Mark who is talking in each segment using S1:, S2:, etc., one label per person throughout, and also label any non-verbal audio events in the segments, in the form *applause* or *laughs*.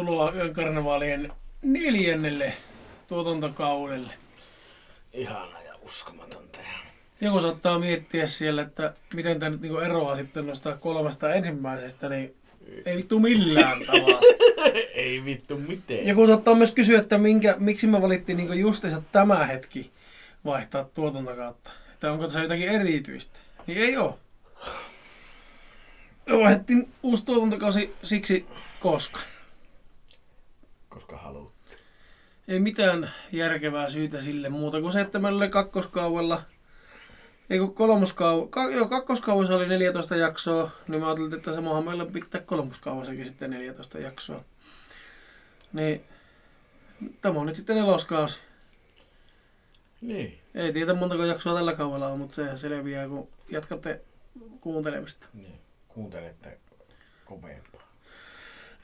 S1: Tervetuloa Yön karnevaalien neljännelle tuotantokaudelle.
S2: Ihana ja uskomatonta.
S1: Joku saattaa miettiä siellä, että miten tämä nyt niinku eroaa sitten noista kolmesta ensimmäisestä, niin ei vittu millään *laughs* tavalla.
S2: Ei vittu miten.
S1: Joku saattaa myös kysyä, että minkä, miksi me valittiin niinku justiinsa tämä hetki vaihtaa tuotantokautta. Että onko tässä jotakin erityistä. Niin ei ole. Me vaihdettiin uusi tuotantokausi siksi, koska
S2: Koska haluat.
S1: ei mitään järkevää syytä sille muuta kuin se, että meillä oli kakkoskaudella, ei kun kolmoskau, ka, joo, kakkoskaudessa oli 14 jaksoa, niin mä ajattelin, että samahan meillä pitää kolmoskaudessakin sitten 14 jaksoa. Niin, tämä on nyt sitten neloskausi.
S2: Niin.
S1: Ei tiedä montako jaksoa tällä kaudella on, mutta sehän selviää, kun jatkatte kuuntelemista.
S2: niin. Kuuntelette kovempaa.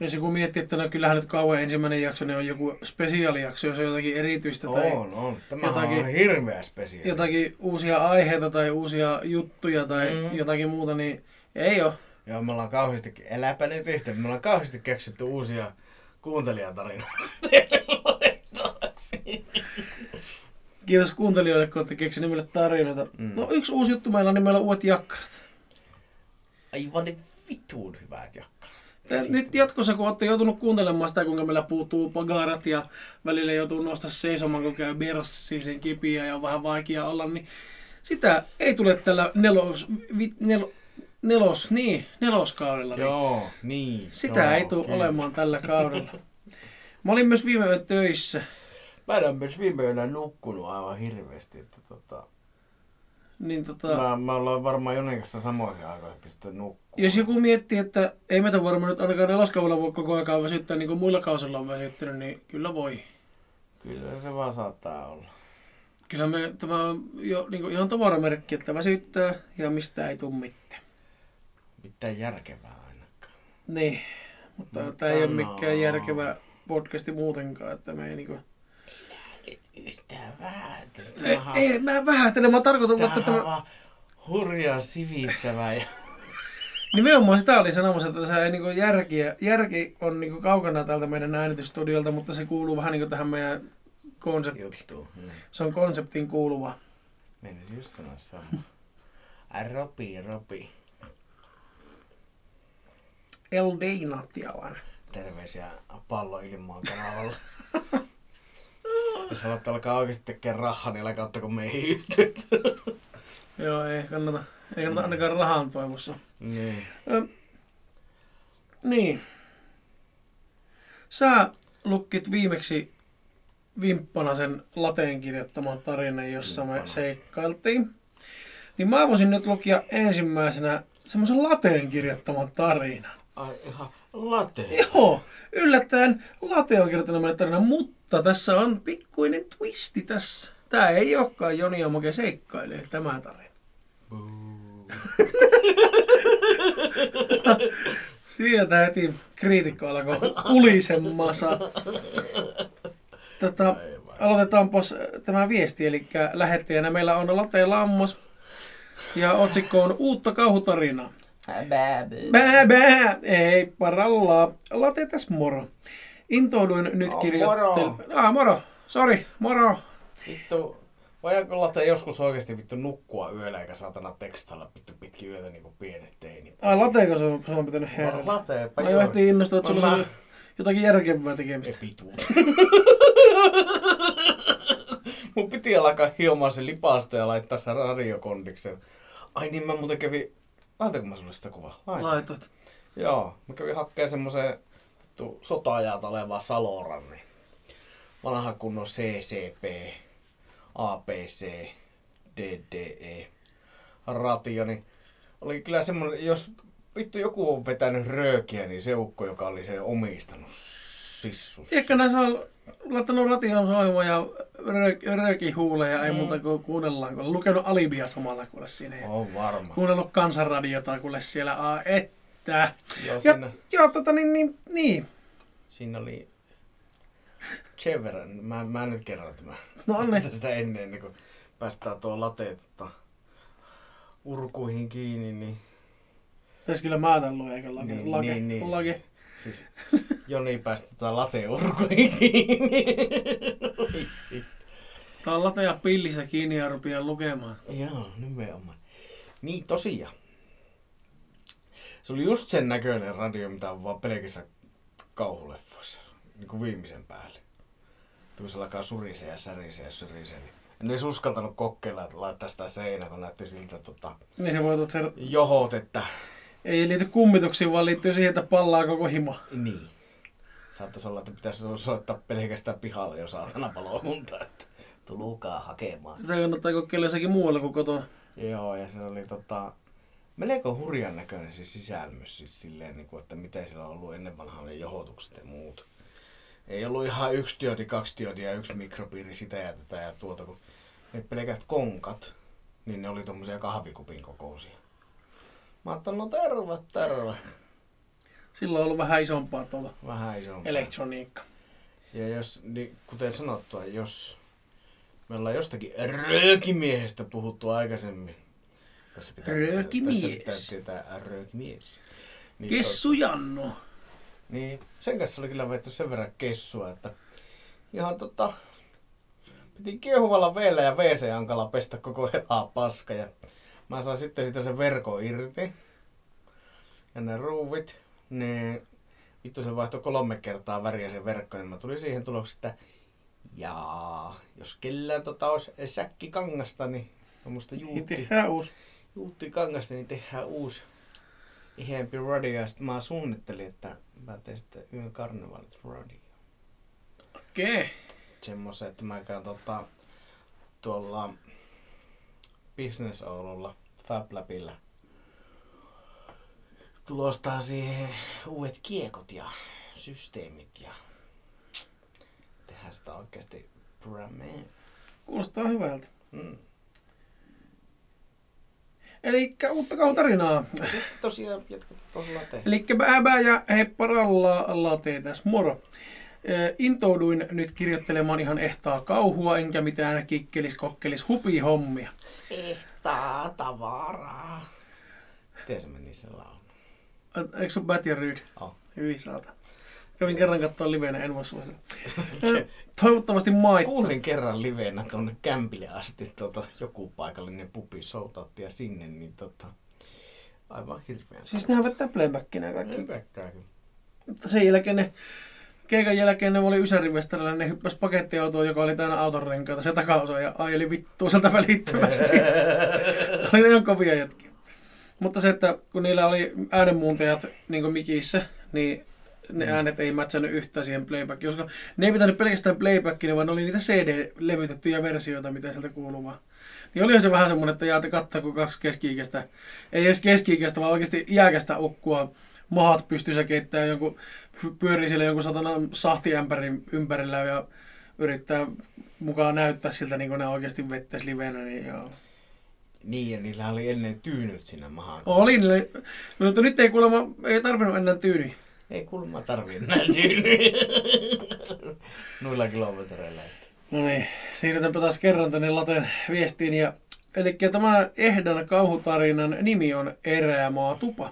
S1: Jos joku miettii, että no kyllähän nyt kauan ensimmäinen jakso, niin on joku spesiaalijakso, jos on jotakin erityistä tai
S2: On, on. Tämä
S1: jotakin-
S2: on hirveä spesiaali.
S1: jotakin uusia aiheita tai uusia juttuja tai
S2: Mm.
S1: mm. jotakin muuta, niin ei ole.
S2: Joo, me ollaan kauheasti, eläpä nyt yhtä, me ollaan kauheasti keksitty uusia kuuntelijatarinoita.
S1: Kiitos kuuntelijoille, kun olette keksineet meille tarinoita.
S2: Mm.
S1: Mm. No yksi uusi juttu meillä on, niin meillä on uudet jakkarat.
S2: Aivan ne vituun hyvät jakkarat.
S1: Nyt jatkossa, kun olette joutunut kuuntelemaan sitä, kuinka meillä puuttuu pagarat ja välillä joutuu nostaa seisomaan, kun käy berssiin sen kipiä ja on vähän vaikea olla, niin sitä ei tule tällä nelos, vi, nel, nelos, niin, neloskaudella. Niin
S2: Joo, niin.
S1: sitä
S2: joo,
S1: ei tule
S2: kyllä.
S1: olemaan tällä kaudella. Mä olin myös viime yön töissä.
S2: Mä en ole myös viime yönä nukkunut aivan hirveästi. Että tota,
S1: Niin tota,
S2: mä, mä ollaan varmaan Jonen kanssa samoihin aikoihin pistetty nukkumaan.
S1: Jos joku miettii, että ei meitä varmaan nyt ainakaan neloskaudella voi koko aikaa väsyttää niin kuin muilla kausilla on väsyttänyt, niin kyllä voi.
S2: Kyllä se vaan saattaa olla.
S1: Kyllä me, tämä on jo niin kuin ihan tavaramerkki, että väsyttää ja mistä ei tule mitään.
S2: Mitään järkevää ainakaan.
S1: Niin, mutta,
S2: Mutta
S1: tämä ei ole
S2: no.
S1: mikään järkevä podcasti muutenkaan, että me ei niinku...
S2: Nyt yhtään vähän.
S1: Ei, ei mä vähättelen, mä tarkoitan, että
S2: Tämä
S1: tämä...
S2: hurjaa sivistävää. Ja... *laughs*
S1: Nimenomaan sitä oli sanomassa, että tässä ei niinku järkiä, järki on niinku kaukana täältä meidän äänitysstudiolta, mutta se kuuluu vähän niinku tähän meidän konseptiin.
S2: juttu. Mm.
S1: Se on konseptiin kuuluva.
S2: Menisin just sanoa sama. Ropi, Ropi.
S1: El Deinatialan.
S2: Terveisiä pallo ilmaan kanavalla. *laughs* Jos haluatte alkaa oikeasti tekemään rahaa, niin älkää ottako meihin yhteyttä.
S1: Joo, ei kannata, ei kannata ainakaan rahan toivossa.
S2: Niin.
S1: Ö, niin. Sä lukkit viimeksi vimppana sen lateen kirjoittaman tarinan, jossa me seikkailtiin. Niin mä voisin nyt lukia ensimmäisenä semmoisen lateen kirjoittaman tarinan.
S2: Ai ihan late.
S1: Joo, yllättäen late on kirjoittanut meille tarinan, mutta tässä on pikkuinen twisti tässä. Tää ei olekaan Joni ja Moke seikkailee tämä tarina. *laughs* Sieltä heti kriitikko alkoi ulisemassa. Tota, aloitetaanpas tämä viesti, eli lähettäjänä meillä on Late Lammas ja otsikko on Uutta kauhutarinaa. Bää, bää, ei parallaa. Late tässä moro. Intouduin nyt
S2: Oh,
S1: kirjoittelemaan. Ah, moro. Sori, moro.
S2: Vittu, voidaanko late joskus oikeasti vittu nukkua yöllä eikä saatana tekstailla vittu pitkin yötä niinku pienet teinit?
S1: Ai, lateeko se on, se on pitänyt herätä?
S2: Lateepa
S1: Mä jo ehtiin innostua, että
S2: Mä-
S1: sulla on
S2: mä-
S1: jotakin järkevää tekemistä.
S2: Ei vituut. Mun piti alkaa hiomaan se lipasta ja laittaa se radiokondiksen. Ai niin, mä muuten kävin... Laitanko mä sulle sitä kuvaa? Laitan.
S1: Laitoit.
S2: Joo, mä kävin hakkeen semmoisen vittu sota-ajalta olevaa Saloran, niin vanha kunnon CCP, APC, DDE, ratio, niin oli kyllä semmoinen, jos vittu joku on vetänyt röökiä, niin se ukko, joka oli se omistanut sissus.
S1: Ehkä näissä on laittanut ration soimaan ja röök- röökihuuleja, ei
S2: Mm.
S1: muuta kuin kuunnellaan. Kun olen lukenut Alibia samalla kuule siinä.
S2: On varma.
S1: kuunnellut kansanradiota kuule siellä. Aa, että.
S2: Joo,
S1: Ja,
S2: siinä,
S1: joo, tota niin, niin, niin.
S2: siinä oli sen verran, mä, mä en nyt kerro tämän.
S1: No Anne, *laughs*
S2: tästä ennen, ennen kuin päästään tuo late tota, urkuihin kiinni, niin
S1: Tässä kyllä mä tämän luen, eikä lake.
S2: Niin,
S1: lake.
S2: niin, niin.
S1: lake.
S2: Siis Joni päästetään lateurkuihin kiinni.
S1: Tää on lateja pillissä kiinni ja rupeaa lukemaan.
S2: Joo, nimenomaan. Niin tosiaan. Se oli just sen näköinen radio, mitä on vaan pelkissä kauhuleffoissa. Niin kuin viimeisen päälle. Kun se alkaa surisee ja särisee ja syrisee. Niin en edes uskaltanut kokeilla, että laittaa sitä seinä, kun näytti siltä tota,
S1: Niin se voi se
S2: johot, että
S1: ei liity kummituksiin, vaan liittyy siihen, että pallaa koko himo.
S2: niin. Saattaisi olla, että pitäisi soittaa pelkästään pihalle jo saatana palokunta, että tulukaa hakemaan.
S1: Sitä kannattaa kokeilla jossakin muualla kuin kotona.
S2: Joo, ja se oli tota, melko hurjan näköinen se sisälmys, siis silleen, niin kuin, että miten siellä on ollut ennen vanhaa ne johotukset ja muut. Ei ollut ihan yksi diodi, kaksi diodia ja yksi mikropiiri sitä ja tätä ja tuota, kun ne pelkät konkat, niin ne oli tommosia kahvikupin kokoisia. Mä ajattelin, no terve, terve.
S1: Silloin on ollut vähän isompaa tuolla
S2: Vähän isompi.
S1: elektroniikka.
S2: Ja jos, niin kuten sanottua, jos me ollaan jostakin röökimiehestä puhuttu aikaisemmin. Tässä pitää,
S1: Röökimies.
S2: Tässä pitää tietää röökimies. Niin,
S1: Kessu Janno.
S2: Niin sen kanssa oli kyllä vetty sen verran kessua, että ihan tota, piti kiehuvalla veellä ja WC-ankalla pestä koko helaa paska. Ja mä sain sitten sitä sen verko irti. Ja ne ruuvit, ne vittu se vaihtoi kolme kertaa väriä se verkko, niin mä tulin siihen tulokseen, että jaa, jos kellään tota olisi säkki kangasta, niin tuommoista
S1: Niin
S2: juutti,
S1: tehdään uusi.
S2: Juutti kangasta, niin tehdään uusi ihempi radio. Ja sitten mä suunnittelin, että mä teen sitten yön karnevaalit radio.
S1: Okei. Okay.
S2: Semmoisen, että mä käyn tota, tuolla Business Oululla Fab Labillä tulostaa siihen uudet kiekot ja systeemit ja tehdään sitä oikeasti brämeen.
S1: Kuulostaa hyvältä.
S2: Mm.
S1: Eli uutta kauhutarinaa.
S2: Ja sitten tosiaan tuolla tehdä.
S1: Eli bääbää ja hepparalla latee tässä moro. Intouduin nyt kirjoittelemaan ihan ehtaa kauhua, enkä mitään kikkelis kokkelis hupihommia.
S2: Ehtaa tavaraa. Miten se meni se laulu?
S1: Ä, Eikö sun Bad ja Ryd?
S2: Oh.
S1: Hyvin saata. Kävin kerran katsoa livenä, en voi suositella. *laughs* Toivottavasti maittaa.
S2: Kuulin kerran liveenä tuonne kämpille asti tota, joku paikallinen pupi soutauttia sinne, niin tota, aivan hirveän.
S1: Siis nehän vetää playbackinä kaikki. Mutta sen jälkeen ne, keikan jälkeen ne oli Ysärinvestarilla, ne hyppäs pakettiautoon, joka oli täynnä auton renkaita, se takaosa ja ajeli vittua sieltä välittömästi. *laughs* oli ne ihan kovia jätkiä. Mutta se, että kun niillä oli äänenmuuntajat niin mikissä, niin ne
S2: Mm.
S1: äänet ei mätsännyt yhtään siihen playbackiin, koska ne ei pitänyt pelkästään playbackia, vaan ne oli niitä CD-levytettyjä versioita, mitä sieltä kuuluu vaan. Niin oli se vähän semmoinen, että jäätä katsoa, kun kaksi keski ei edes keski vaan oikeasti iäkästä ukkua, mahat pystyssä keittää jonkun, pyörii siellä jonkun satana sahtiämpärin ympärillä ja yrittää mukaan näyttää siltä, niin kuin ne oikeasti vettäisi livenä, niin joo.
S2: Niin, ja niillä oli ennen tyynyt sinne mahaan.
S1: Oli, niille- mutta nyt ei kuulemma, ei tarvinnut enää tyyni.
S2: Ei kuulemma tarvii tyynyä. *laughs* Noilla kilometreillä.
S1: No niin, siirrytäänpä taas kerran tänne Laten viestiin. Ja, eli tämä Ehdan kauhutarinan nimi on Eräämaa tupa.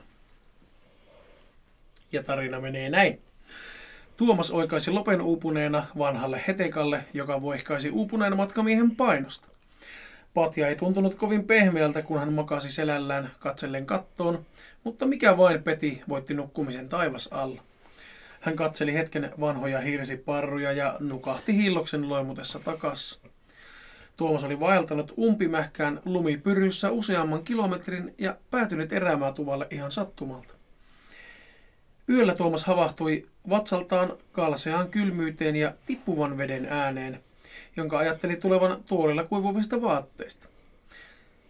S1: Ja tarina menee näin. Tuomas oikaisi lopen uupuneena vanhalle hetekalle, joka voihkaisi uupuneen matkamiehen painosta. Patja ei tuntunut kovin pehmeältä, kun hän makasi selällään katsellen kattoon, mutta mikä vain peti voitti nukkumisen taivas alla. Hän katseli hetken vanhoja hirsiparruja ja nukahti hilloksen loimutessa takas. Tuomas oli vaeltanut umpimähkään lumipyryssä useamman kilometrin ja päätynyt erämaatuvalle ihan sattumalta. Yöllä Tuomas havahtui vatsaltaan kalseaan kylmyyteen ja tippuvan veden ääneen, jonka ajatteli tulevan tuolilla kuivuvista vaatteista.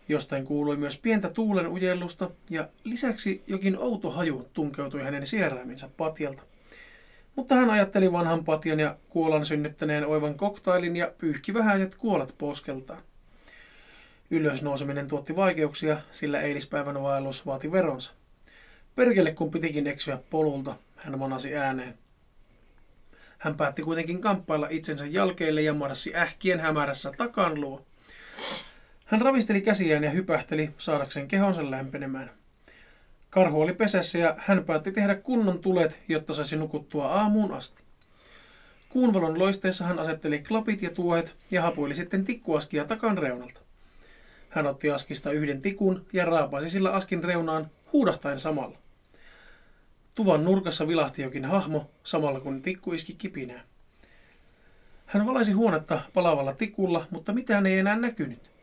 S1: Jostain kuului myös pientä tuulen ujellusta ja lisäksi jokin outo haju tunkeutui hänen sieraiminsa patjalta. Mutta hän ajatteli vanhan patjan ja kuolan synnyttäneen oivan koktailin ja pyyhki vähäiset kuolat poskeltaan. Ylösnouseminen tuotti vaikeuksia, sillä eilispäivän vaellus vaati veronsa. Perkele kun pitikin eksyä polulta, hän manasi ääneen. Hän päätti kuitenkin kamppailla itsensä jälkeille ja marssi ähkien hämärässä takan luo. Hän ravisteli käsiään ja hypähteli saadakseen kehonsa lämpenemään. Karhu oli pesässä ja hän päätti tehdä kunnon tulet, jotta saisi nukuttua aamuun asti. Kuunvalon loisteessa hän asetteli klapit ja tuohet ja hapuili sitten tikkuaskia takan reunalta. Hän otti askista yhden tikun ja raapaisi sillä askin reunaan huudahtaen samalla. Tuvan nurkassa vilahti jokin hahmo, samalla kun tikku iski kipinää. Hän valaisi huonetta palavalla tikulla, mutta mitään ei enää näkynyt.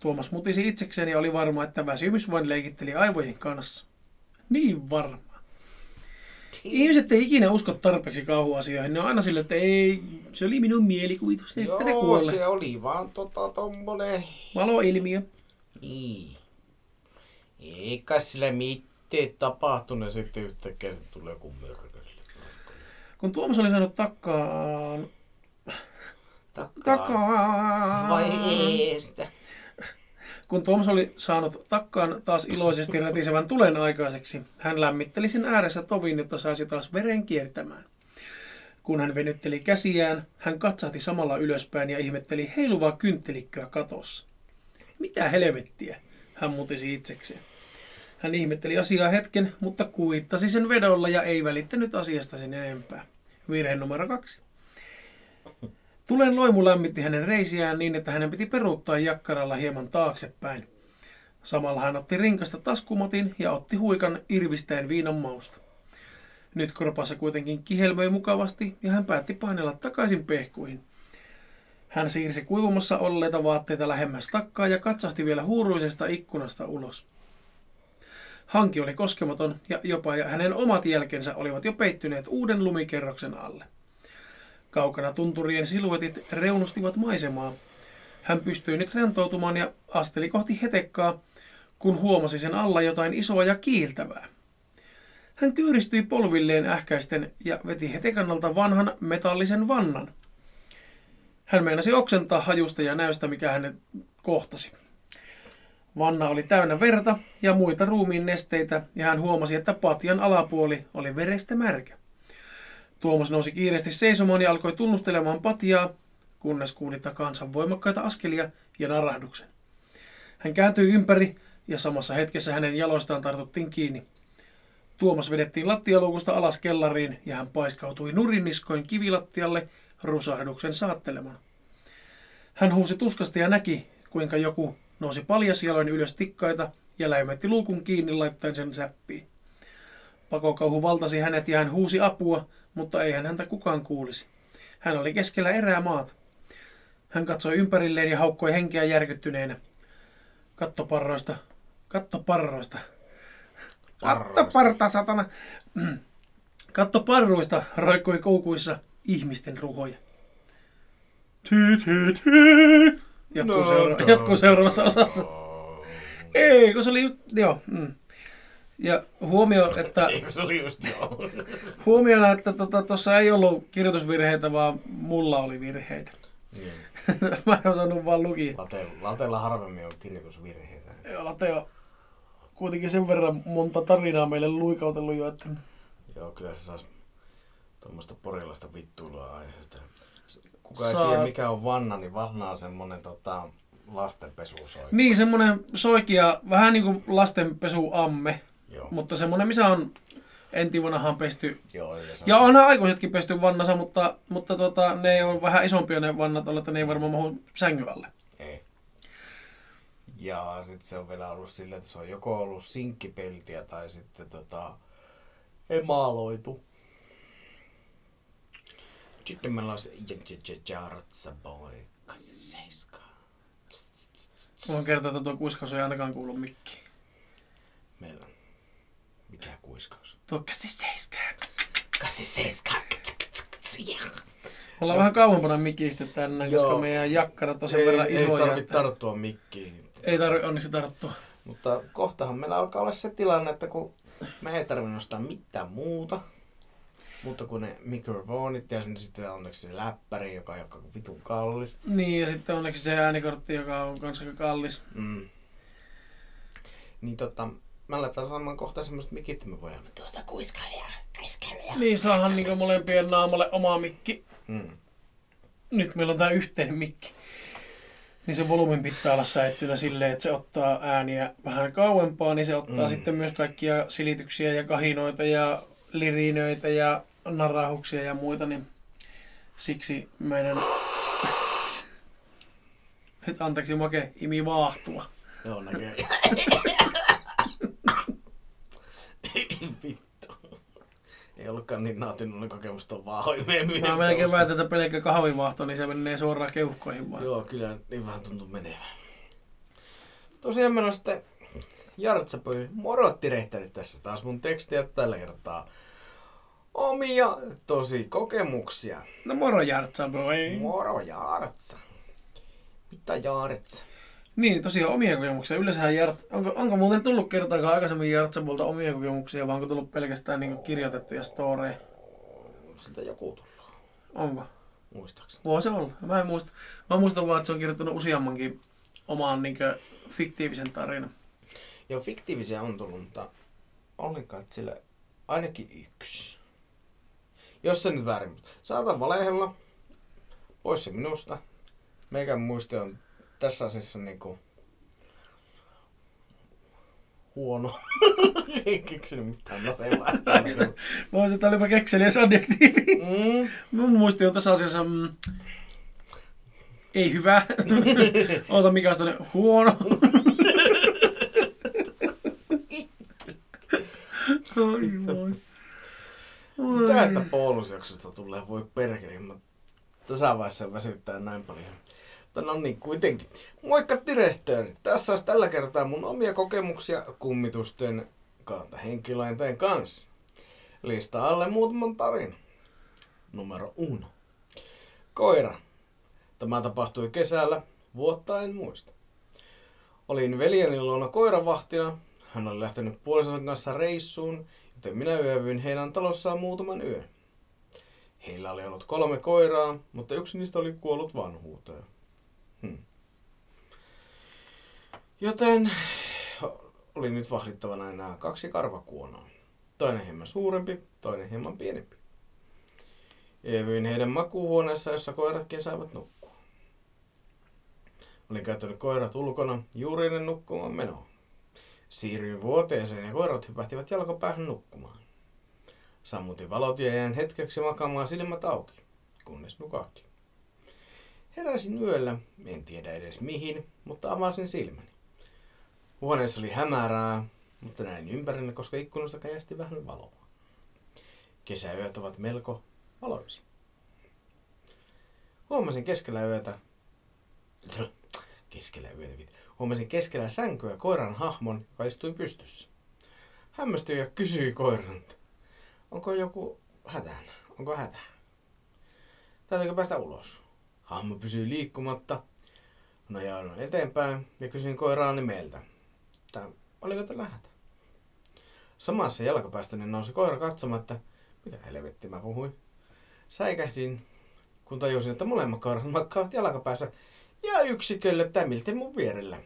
S1: Tuomas mutisi itsekseen ja oli varma, että väsymys vain leikitteli aivojen kanssa. Niin varma. Ihmiset ei ikinä usko tarpeeksi kauhuasioihin. Ne on aina sille, että ei, se oli minun mielikuvitus. Ne
S2: Joo,
S1: kuolle.
S2: se oli vaan tota tommonen...
S1: Valoilmiö.
S2: Niin. Eikä sille mitään tapahtunut, sitten yhtäkkiä se tulee joku sille.
S1: Kun Tuomas oli saanut takkaan...
S2: Takaa.
S1: Takaan...
S2: Vai eestä?
S1: Kun Tuomas oli saanut takkaan taas iloisesti rätisevän tulen aikaiseksi, hän lämmitteli sen ääressä tovin, jotta saisi taas veren kiertämään. Kun hän venytteli käsiään, hän katsahti samalla ylöspäin ja ihmetteli heiluvaa kynttelikköä katossa. Mitä helvettiä, hän mutisi itsekseen. Hän ihmetteli asiaa hetken, mutta kuittasi sen vedolla ja ei välittänyt asiasta sen enempää. Virhe numero kaksi. Tulen loimu lämmitti hänen reisiään niin, että hänen piti peruuttaa jakkaralla hieman taaksepäin. Samalla hän otti rinkasta taskumotin ja otti huikan irvistäen viinan mausta. Nyt korpassa kuitenkin kihelmöi mukavasti ja hän päätti painella takaisin pehkuihin. Hän siirsi kuivumassa olleita vaatteita lähemmäs takkaa ja katsahti vielä huuruisesta ikkunasta ulos. Hanki oli koskematon ja jopa hänen omat jälkensä olivat jo peittyneet uuden lumikerroksen alle. Kaukana tunturien siluetit reunustivat maisemaa. Hän pystyi nyt rentoutumaan ja asteli kohti hetekkaa, kun huomasi sen alla jotain isoa ja kiiltävää. Hän kyyristyi polvilleen ähkäisten ja veti hetekannalta vanhan metallisen vannan. Hän meinasi oksentaa hajusta ja näystä, mikä hänet kohtasi. Vanna oli täynnä verta ja muita ruumiin nesteitä, ja hän huomasi, että patjan alapuoli oli verestä märkä. Tuomas nousi kiireesti seisomaan ja alkoi tunnustelemaan patjaa, kunnes kuuli takaansa voimakkaita askelia ja narahduksen. Hän kääntyi ympäri ja samassa hetkessä hänen jaloistaan tartuttiin kiinni. Tuomas vedettiin lattialuukusta alas kellariin ja hän paiskautui nurinniskoin kivilattialle rusahduksen saattelemana. Hän huusi tuskasta ja näki, kuinka joku nousi paljasjaloin ylös tikkaita ja läimetti luukun kiinni laittaen sen säppiin. Pakokauhu valtasi hänet ja hän huusi apua, mutta eihän häntä kukaan kuulisi. Hän oli keskellä erää maata. Hän katsoi ympärilleen ja haukkoi henkeä järkyttyneenä. Kattoparroista, kattoparroista, kattoparta satana. Kattoparruista roikkui koukuissa ihmisten ruhoja. Ty, ty, ty. Jatkuu,
S2: No,
S1: seura-
S2: no,
S1: jatkuu seuraavassa osassa.
S2: no.
S1: Ei, kun se oli just, joo. Mm. Ja huomio, *laughs* että,
S2: Eikö se oli just joo? *laughs*
S1: huomiona, että tuossa tota, ei ollut kirjoitusvirheitä, vaan mulla oli virheitä.
S2: Niin. *laughs*
S1: Mä en osannut vaan lukia.
S2: Late, lateella harvemmin on kirjoitusvirheitä.
S1: Ja Late on kuitenkin sen verran monta tarinaa meille luikautellut jo, että
S2: Joo, kyllä se saisi tuommoista porilaista vittuilua aiheesta. Kuka ei
S1: Saa-
S2: tiedä mikä on vanna, niin vanna on semmonen tota, lastenpesusoika.
S1: niin semmonen soikia, vähän niin kuin lastenpesuamme,
S2: Joo.
S1: mutta semmonen, missä on entivanahan pesty.
S2: Joo, ja
S1: onhan aikuisetkin pesty vannassa, mutta, mutta tota, ne on vähän isompia ne vannat olla, että ne ei varmaan mahu sängyn alle.
S2: Ei. Ja sitten se on vielä ollut silleen, että se on joko ollut sinkkipeltiä tai sitten tota, emaloitu. Sitten meillä on se Jaratsa Boy 87.
S1: Voin kertoa, että tuo kuiskaus ei ainakaan kuulu mikkiin.
S2: Meillä on?
S1: Tuo käsi seiskää.
S2: 87.
S1: Ollaan vähän kauempana mikistä tänään, koska meidän jakkarat on sen
S2: Ei,
S1: verran
S2: ei
S1: isoja.
S2: tarvitse
S1: että
S2: tarttua mikkiin.
S1: ei tarvi onneksi tarttua.
S2: Mutta kohtahan meillä alkaa olla se tilanne, että kun me ei tarvitse nostaa mitään muuta, mutta kun ne mikrofonit ja sitten onneksi se läppäri, joka on joka vitun kallis.
S1: Niin, ja sitten onneksi se äänikortti, joka on kanssa kallis.
S2: Mm. Niin tota, me aletaan saamaan kohta semmoista mikit, että me voidaan tuosta kuiskailla ja käiskailla ja...
S1: Niin, saahan niinku molempien naamalle oma mikki.
S2: Mm.
S1: Nyt meillä on tää yhteinen mikki. Niin se volyymin pitää olla säittynä silleen, että se ottaa ääniä vähän kauempaa, niin se ottaa mm. sitten myös kaikkia silityksiä ja kahinoita ja lirinöitä ja narahuksia ja muita, niin siksi meidän... Nyt anteeksi, make imi vaahtua.
S2: Joo, näkee. *coughs* *coughs* Vittu. Ei ollutkaan niin nautinnollinen kokemus tuon vaahoimeen
S1: Mä melkein väitän, että pelkkä kahvivaahto, niin se menee suoraan keuhkoihin vaan.
S2: Joo, kyllä niin vähän tuntuu menevän. Tosiaan meillä on sitten Jartsapöy morotti rehtäri tässä taas mun tekstiä tällä kertaa. Omia tosi kokemuksia.
S1: No moro Jartsa, boy.
S2: Moro Jartsa. Mitä Jartsa?
S1: Niin, tosiaan omia kokemuksia. Yleensähän Jart... onko, onko muuten tullut kertaakaan aikaisemmin Jartsapolta omia kokemuksia, vai onko tullut pelkästään niin kirjoitettuja storeja?
S2: Siltä joku tullut,
S1: Onko?
S2: muistaakseni.
S1: Voi se olla. Mä en muista. Mä muistan vaan, että se on kirjoittanut useammankin omaan niin fiktiivisen tarinan.
S2: Joo, fiktiivisiä on tullut, mutta ollenkaan että sillä ainakin yksi. Jos se nyt väärin. Saatan valehella. Pois se minusta. Meikän muisti on tässä asiassa niinku huono. *laughs* en keksinyt mitään no.
S1: Mä olisin, että olipa kekseliäs adjektiivi.
S2: Mm.
S1: Mun muisti on tässä asiassa... Mm, ei hyvä. *laughs* Oota, mikä on huono. *laughs* Ai voi. Oi.
S2: Tästä bonusjaksosta tulee, voi perkele, mä tässä vaiheessa väsyttää näin paljon. Mutta no niin, kuitenkin. Moikka direhtööri! Tässä olisi tällä kertaa mun omia kokemuksia kummitusten kautta henkilöinteen kanssa. Lista alle muutaman tarin. Numero uno. Koira. Tämä tapahtui kesällä, vuotta en muista. Olin veljeni luona koiravahtina. Hän oli lähtenyt puolisonsa kanssa reissuun, joten minä yövyin heidän talossaan muutaman yön. Heillä oli ollut kolme koiraa, mutta yksi niistä oli kuollut vanhuuteen. Hmm. Joten oli nyt vahdittavana enää kaksi karvakuonaa. Toinen hieman suurempi, toinen hieman pienempi. Yövyin heidän makuuhuoneessa, jossa koiratkin saivat nukkua. Olin käyttänyt koirat ulkona juuri ennen nukkumaan menoa. Siirryin vuoteeseen ja koirat hypähtivät jalkopäähän nukkumaan. Sammutin valot ja jäin hetkeksi makaamaan silmät auki, kunnes nukahti. Heräsin yöllä, en tiedä edes mihin, mutta avasin silmäni. Huoneessa oli hämärää, mutta näin ympärillä, koska ikkunasta käjästi vähän valoa. Kesäyöt ovat melko valoisia. Huomasin keskellä yötä, keskellä yötä, huomasin keskellä sänkyä koiran hahmon, joka istui pystyssä. Hämmästyi ja kysyi koiralta, onko joku hätänä, onko hätä? Täytyykö päästä ulos? Hahmo pysyi liikkumatta. Nojauduin eteenpäin ja kysyin koiraa nimeltä, että oliko tällä hätä? Samassa jalkapäästäni nousi koira katsomaan, että mitä helvettiä mä puhuin. Säikähdin, kun tajusin, että molemmat koirat makkaavat jalkapäässä ja yksi köllöttää miltei mun vierellä.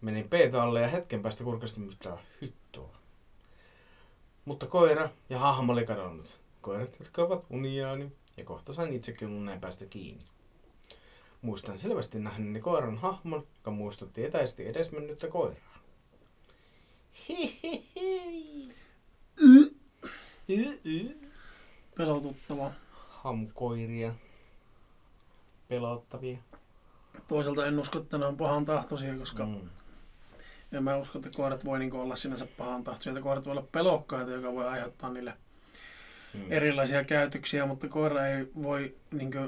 S2: Menin peetoalle ja hetken päästä kurkastin mitä hittoa. Mutta koira ja hahmo oli kadonnut. Koirat jatkoivat uniaani ja kohta sain itsekin uneen päästä kiinni. Muistan selvästi nähneeni koiran hahmon, joka muistutti etäisesti edesmennyttä koiraa. Hihihi.
S1: Pelotuttava.
S2: Hamkoiria. Pelottavia.
S1: Toisaalta en usko, että ne on pahan tahtoisia, koska
S2: Mm.
S1: en mä usko, että koirat voi niinku olla sinänsä pahan tahtoisia. Että koirat voi olla pelokkaita, joka voi aiheuttaa niille
S2: Mm.
S1: erilaisia käytöksiä, mutta koira ei voi niinku,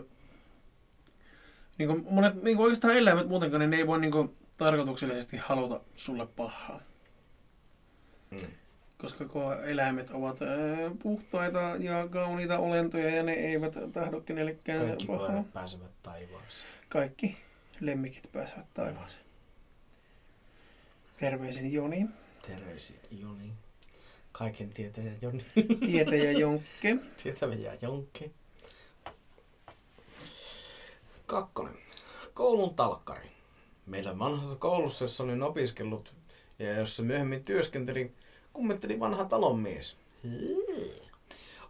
S1: niinku monet niinku oikeastaan eläimet muutenkaan, niin ne ei voi niinku tarkoituksellisesti haluta sulle pahaa.
S2: Mm.
S1: Koska ko- eläimet ovat ää, puhtaita ja kauniita olentoja ja ne eivät tahdo kenellekään
S2: Kaikki
S1: pahaa.
S2: koirat pääsevät taivaaseen.
S1: Kaikki lemmikit pääsevät taivaaseen. Terveisin Joni,
S2: Terveisiä Joni. Kaiken tietäjä Joni.
S1: tietäjä *laughs* Jonkke.
S2: Tietäviä Jonki. Kakkonen. Koulun talkkari. Meillä vanhassa koulussa, jossa olin opiskellut ja jossa myöhemmin työskentelin, kummitteli vanha talonmies.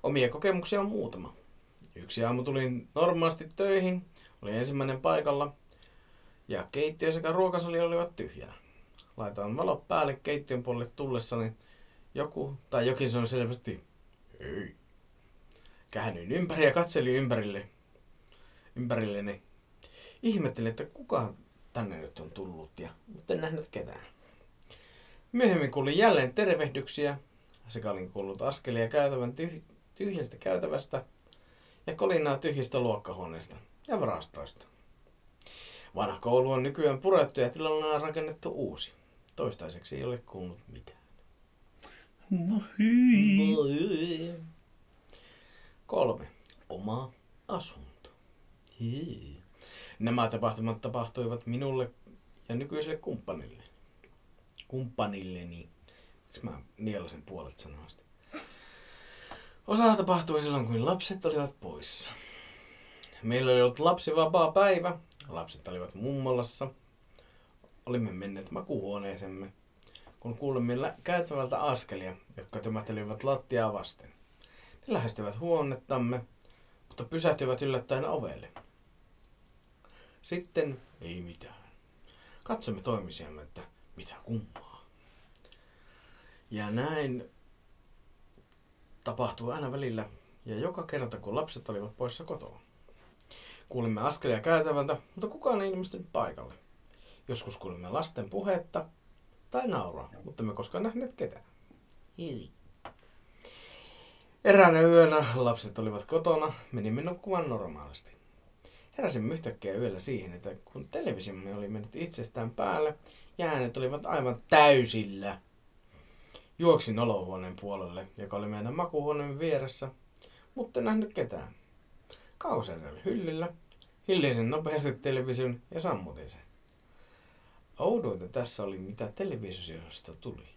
S2: Omia kokemuksia on muutama. Yksi aamu tulin normaalisti töihin, oli ensimmäinen paikalla Ja keittiö sekä ruokasali olivat tyhjänä. Laitoin valot päälle keittiön puolelle tullessani. Joku tai jokin sanoi selvästi, hei. Käännyin ympäri ja katselin ympärille, ympärilleni. Ihmettelin, että kuka tänne nyt on tullut ja mutta en nähnyt ketään. Myöhemmin kuulin jälleen tervehdyksiä sekä olin kuullut askelia käytävän tyh- tyhjästä käytävästä ja kolinaa tyhjistä luokkahuoneista ja varastoista. Vanha koulu on nykyään purettu ja tilalle on rakennettu uusi. Toistaiseksi ei ole kuulunut mitään.
S1: No hyi.
S2: Kolme. Oma asunto. Hii. Nämä tapahtumat tapahtuivat minulle ja nykyiselle kumppanille. Kumppanilleni. Miksi mä nielasen puolet sanoista? Osa tapahtui silloin, kun lapset olivat poissa. Meillä oli ollut lapsivapaa päivä. Lapset olivat mummolassa. Olimme menneet makuuhuoneeseemme, kun kuulimme lä- käytävältä askelia, jotka tömähtelivät lattiaa vasten. Ne lähestyivät huonettamme, mutta pysähtyivät yllättäen ovelle. Sitten ei mitään. Katsomme toimisiamme, että mitä kummaa. Ja näin tapahtui aina välillä ja joka kerta, kun lapset olivat poissa kotoa. Kuulimme askelia käytävältä, mutta kukaan ei ilmestynyt paikalle. Joskus kuulimme lasten puhetta tai nauraa, mutta me koskaan nähneet ketään. Hyi. Eräänä yönä lapset olivat kotona, menimme nukkumaan normaalisti. Heräsimme yhtäkkiä yöllä siihen, että kun televisiomme oli mennyt itsestään päälle ja äänet olivat aivan täysillä. Juoksin olohuoneen puolelle, joka oli meidän makuuhuoneen vieressä, mutta en nähnyt ketään. Kauseri oli hyllyllä, hillisen nopeasti television ja sammutin sen. Oudointa tässä oli, mitä televisiosta tuli.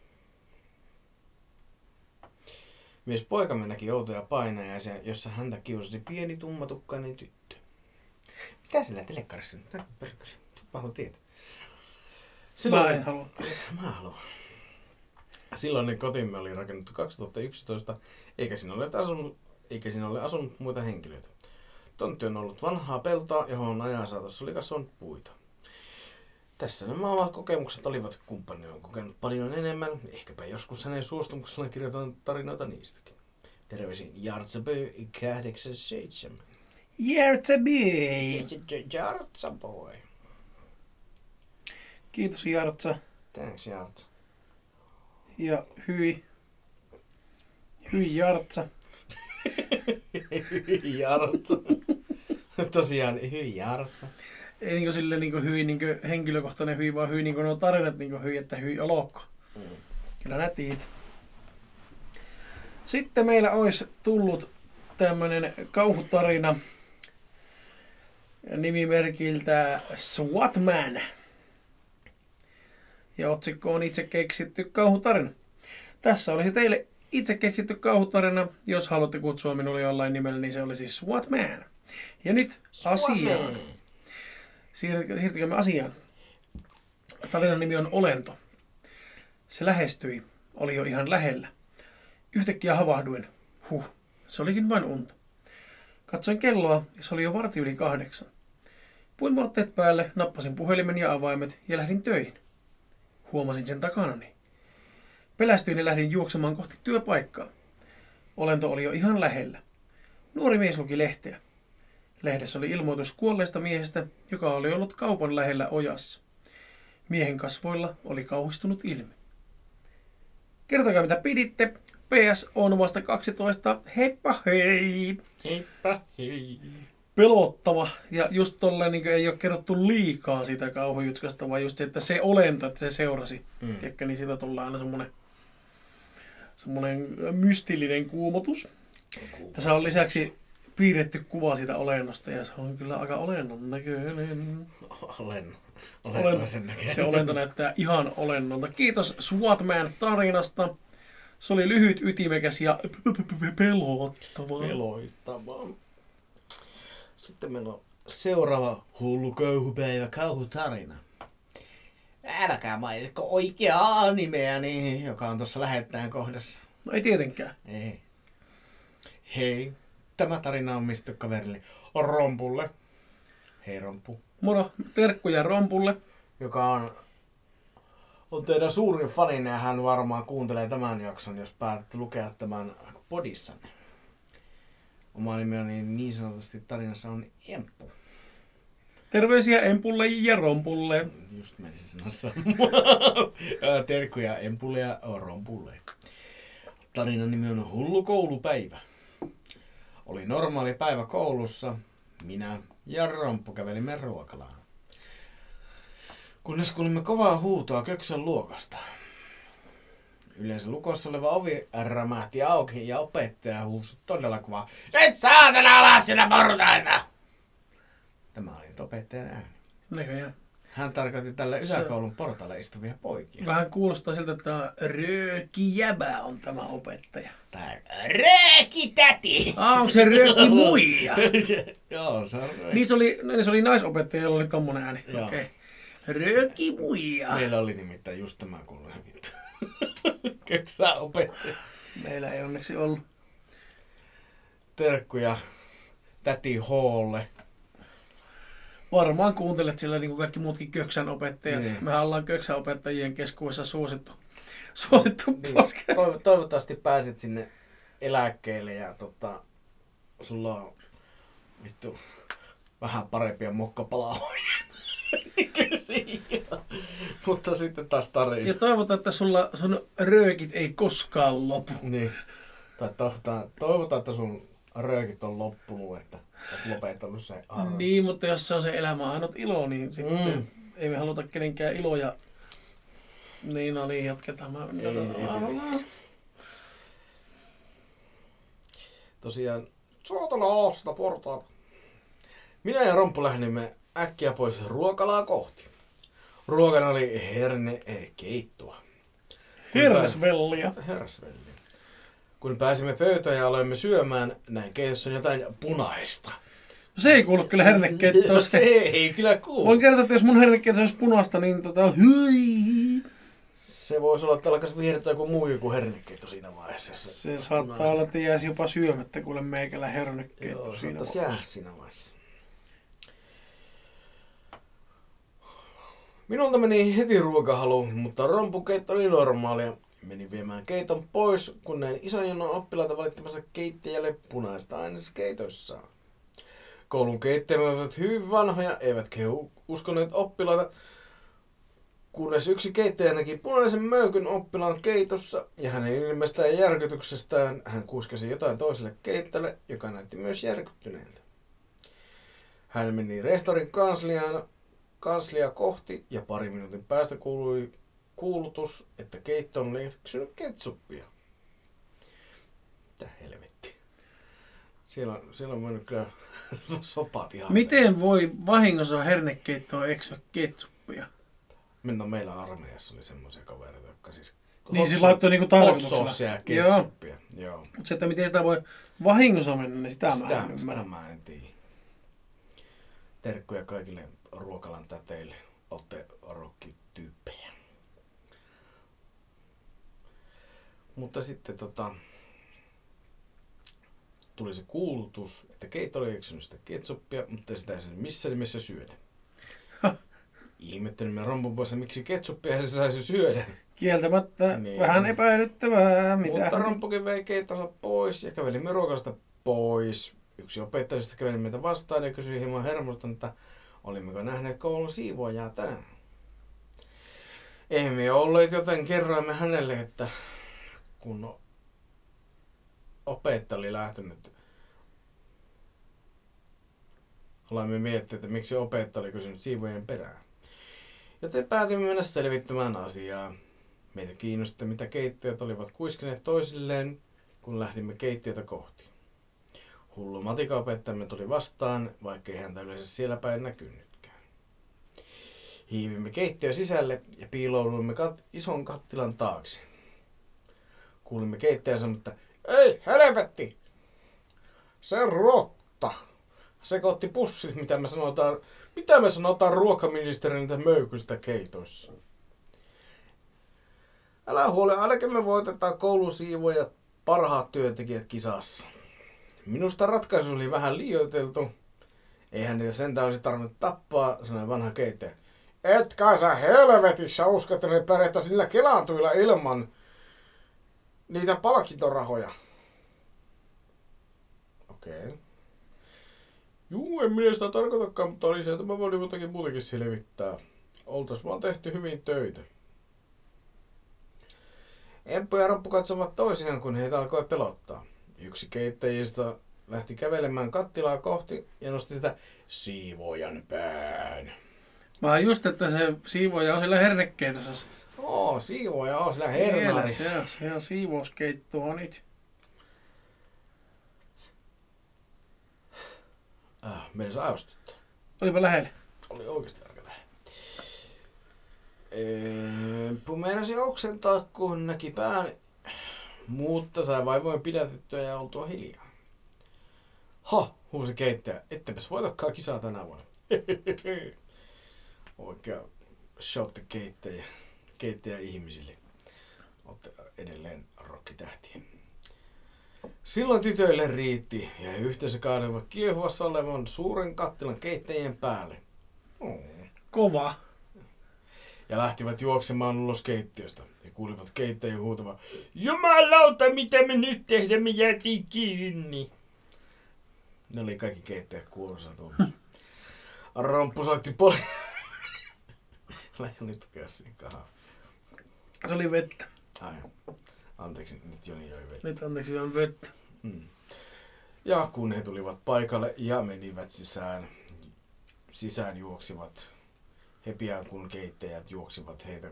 S2: Myös poikamme näki outoja painajaisia, jossa häntä kiusasi pieni tummatukkainen tyttö. Mitä sillä telekkarissa nyt mä haluan tietää.
S1: Mä en halua.
S2: Mä haluan. Silloinen kotimme oli rakennettu 2011, eikä siinä ole asunut, eikä siinä ole asunut muita henkilöitä. Tontti on ollut vanhaa peltoa, johon ajan saatossa oli kasvanut puita. Tässä nämä omat kokemukset olivat. Kumppani on kokenut paljon enemmän. Ehkäpä joskus hänen suostumuksellaan kirjoitan tarinoita niistäkin. Terveisin Jartsabö 87.
S1: Järtsäbi!
S2: Jartsaboy.
S1: Kiitos Jartsa.
S2: Thanks Jarts.
S1: Ja hyi. Hyi Jartsa. *laughs*
S2: Hyi Jartsa. Tosiaan, hyi Jartsa.
S1: Ei niinku sille niinku hyi niinku henkilökohtainen hyi, vaan hyi niinku nuo tarinat niinku hyi, että hyi olokko.
S2: Mm.
S1: Kyllä nätiit. Sitten meillä olisi tullut tämmönen kauhutarina nimimerkiltä Swatman. Ja otsikko on itse keksitty kauhutarina. Tässä olisi teille itse keksitty kauhutarina. Jos haluatte kutsua minulle jollain nimellä, niin se olisi Swatman. Ja nyt asiaan. Siir- Siirtykäämme asiaan. Tarinan nimi on Olento. Se lähestyi, oli jo ihan lähellä. Yhtäkkiä havahduin. Huh, se olikin vain unta. Katsoin kelloa ja se oli jo varti yli kahdeksan. Puin vaatteet päälle, nappasin puhelimen ja avaimet ja lähdin töihin. Huomasin sen takanani. Pelästyin ja lähdin juoksemaan kohti työpaikkaa. Olento oli jo ihan lähellä. Nuori mies luki lehteä. Lehdessä oli ilmoitus kuolleesta miehestä, joka oli ollut kaupan lähellä ojassa. Miehen kasvoilla oli kauhistunut ilme. Kertokaa mitä piditte. PS on vasta 12. Heippa hei!
S2: Heippa hei.
S1: Pelottava. Ja just tolleen niin ei ole kerrottu liikaa siitä kauhujutskasta, vaan just se, että se olento, että se seurasi.
S2: Mm.
S1: Tiedätkö, niin siitä tulee aina semmoinen semmoinen mystillinen kuumotus. Tässä on lisäksi piirretty kuva siitä olennosta ja se on kyllä aika olennon näköinen.
S2: Olen.
S1: Olento.
S2: Olen toisen näköinen.
S1: Se olento näyttää ihan olennolta. Kiitos Swatman tarinasta. Se oli lyhyt, ytimekäs ja pelottava.
S2: Peloistavaa. Sitten meillä on seuraava hullu köyhypäivä kauhutarina. Älkää mainitko oikeaa nimeäni, joka on tuossa lähettäjän kohdassa.
S1: No ei tietenkään.
S2: Ei. Hei, tämä tarina on mistä kaverille Rompulle. Hei Romppu.
S1: Moro, terkkuja Rompulle.
S2: Joka on, on teidän suurin faninne ja hän varmaan kuuntelee tämän jakson, jos päätätte lukea tämän podissanne. Oma nimi on niin, niin sanotusti tarinassa on Emppu.
S1: Terveisiä Empulle ja Rompulle.
S2: Just menisin sanoa samaa. Terkkuja Empulle ja Rompulle. Tarinan nimi on Hullu koulupäivä. Oli normaali päivä koulussa. Minä ja Romppu kävelimme ruokalaan. Kunnes kuulimme kovaa huutoa köksän luokasta. Yleensä lukossa oleva ovi rämähti auki ja opettaja huusi todella kovaa. Nyt saatana alas sinä portaita! Tämä oli nyt opettajan ääni.
S1: Näköjään.
S2: Hän tarkoitti tälle yläkoulun portaalle istuvia poikia.
S1: Vähän kuulostaa siltä, että Rööki Jäbä on tämä opettaja.
S2: Tai Rööki-täti!
S1: Ah, onko se Rööki Muija? *laughs*
S2: Joo, se on rööki.
S1: Niin se oli, niin se oli naisopettaja, jolla oli tommonen ääni. Okei. Okay. Rööki Muija.
S2: Meillä oli nimittäin just tämä kuuluinen vittu. *laughs* Köksää opettaja.
S1: Meillä ei onneksi ollut.
S2: Terkkuja täti Hoolle.
S1: Varmaan kuuntelet sillä niin kuin kaikki muutkin köksän opettajat.
S2: Niin.
S1: Mehän ollaan köksän opettajien keskuudessa suosittu, suosittu
S2: Niin,
S1: podcast.
S2: toiv- toivottavasti pääset sinne eläkkeelle ja tota, sulla on vittu vähän parempia *laughs* mokkapalahoja. Mutta sitten taas tarina.
S1: Ja toivotaan, että sulla sun röökit ei koskaan lopu.
S2: Niin. Tai toivotaan, toivotaan, että sun röökit on loppunut, että oot lopettanut se harrastus.
S1: Niin, mutta jos se on se elämä ainut ilo, niin sitten
S2: Mm.
S1: mm. ei me haluta kenenkään iloja. Niin, no niin, jatketaan. Mä,
S2: Ei, ei Tosiaan, saatana alas sitä portaata. Minä ja Romppu lähdimme äkkiä pois ruokalaa kohti. Ruokana oli herne eh, keittoa.
S1: Herrasvellia.
S2: Herrasvelli. Kun pääsimme pöytään ja aloimme syömään, näin keitossa on jotain punaista.
S1: No Se ei kuulu kyllä hernekeittoon.
S2: se ei kyllä kuulu.
S1: Voin kertoa, että jos mun hernekeitto olisi punaista, niin tota, hyi.
S2: Se voisi olla, että alkaisi vihertää joku muu kuin hernekeitto siinä vaiheessa.
S1: Se
S2: on
S1: saattaa olla, että jäisi jopa syömättä, kuule meikällä hernekeitto
S2: Joo,
S1: siinä vaiheessa.
S2: siinä vaiheessa. Minulta meni heti ruokahalu, mutta rompukeitto oli normaalia. Menin viemään keiton pois, kun näin ison jonon oppilaita valittamassa keittäjälle punaista aineessa keitoissaan. Koulun keittäjät olivat hyvin vanhoja, eivätkä he u- uskoneet oppilaita, kunnes yksi keittäjä näki punaisen möykyn oppilaan keitossa ja hänen ilmestään järkytyksestään hän kuiskasi jotain toiselle keittäjälle, joka näytti myös järkyttyneeltä. Hän meni rehtorin kansliaan, kanslia kohti ja pari minuutin päästä kuului kuulutus, että keitto on eksynyt ketsuppia. Mitä helvetti. Siellä siellä on mennyt kyllä *laughs* sopat ihan
S1: Miten voi vahingossa hernekeittoa eksyä ketsuppia?
S2: Minä meillä armeijassa oli semmoisia kavereita, jotka siis...
S1: Niin,
S2: hot
S1: siis laittoi niinku tarkoituksella.
S2: ja
S1: Joo.
S2: ketsuppia. Joo.
S1: Mutta se, että miten sitä voi vahingossa mennä, niin sitä, sitä mä
S2: Sitä,
S1: en
S2: sitä
S1: ymmärrä.
S2: mä en tiedä. Terkkuja kaikille ruokalan täteille. Olette rokkityyppejä. Mutta sitten tota, tuli se kuulutus, että keitto oli eksynyt sitä ketsuppia, mutta sitä ei sen missään nimessä syödä. *laughs* Ihmettelimme rompun poissa, miksi ketsuppia se saisi syödä.
S1: Kieltämättä
S2: Niin.
S1: vähän epäilyttävää. Mitä
S2: Mutta Romppukin vei keittonsa pois ja kävelimme ruokalasta pois. Yksi opettajista käveli meitä vastaan ja kysyi hieman hermostunut, että olimmeko nähneet koulun siivoajaa tänään. Emme olleet, joten kerroimme hänelle, että kun opettaja oli lähtenyt, olemme miettineet, että miksi opettaja oli kysynyt siivojen perään. Joten päätimme mennä selvittämään asiaa. Meitä kiinnosti, mitä keittiöt olivat kuiskineet toisilleen, kun lähdimme keittiötä kohti. Hullu matikaopettajamme tuli vastaan, vaikkei häntä yleensä siellä päin näkynytkään. Hiivimme keittiön sisälle ja piilouduimme kat- ison kattilan taakse. Kuulimme keittäjän että ei helvetti! Se rotta! Sekoitti pussit, mitä me sanotaan, mitä me sanotaan ruokaministerin möykystä keitoissa. Älä huole, ainakin me voitetaan koulusiivoja ja parhaat työntekijät kisassa. Minusta ratkaisu oli vähän liioiteltu. Eihän niitä sentään olisi tarvinnut tappaa, sanoi vanha keittäjä. Etkä sä helvetissä usko, että ne pärjättäisiin niillä kelaantuilla ilman niitä palkintorahoja. Okei. Okay. Juu, en minä sitä tarkoitakaan, mutta oli se, että mä voin jotakin muutakin selvittää. Oltais vaan tehty hyvin töitä. Emppu ja Romppu katsovat toisiaan, kun heitä alkoi pelottaa. Yksi keittäjistä lähti kävelemään kattilaa kohti ja nosti sitä siivojan pään.
S1: Vaan just, että se siivoja on siellä hernekeitossa.
S2: Oo, siivoja on sillä
S1: Siellä,
S2: hernaarissa.
S1: Se on, se on siivouskeittoa nyt.
S2: Ah, meidän se aivostuttaa.
S1: Olipa lähellä.
S2: Oli oikeasti aika lähellä. Meinasi oksentaa, kun näki pään, mutta sai vaivoin pidätettyä ja oltua hiljaa. Ha, huusi keittäjä, ettepäs voitakaan kisaa tänä vuonna. *laughs* Oikea shotte keittäjä, keittäjä ihmisille. Olette edelleen rokkitähtiä. Silloin tytöille riitti ja he yhteensä kaadelivat kiehuvassa olevan suuren kattilan keittäjien päälle. Oh
S1: Kova.
S2: ja lähtivät juoksemaan ulos keittiöstä. Ja kuulivat keittäjän huutavan, Jumalauta, mitä me nyt tehdään, me jäätiin kiinni. Ne oli kaikki keittäjät kuorossa tuomassa. *laughs* Romppu soitti poli... *laughs* Lähden nyt tukea kahaa.
S1: Se oli vettä.
S2: Ai, anteeksi, nyt Joni joi vettä.
S1: Nyt anteeksi vähän vettä.
S2: Mm. Ja kun he tulivat paikalle ja menivät sisään, sisään juoksivat, he pian kun keittäjät juoksivat heitä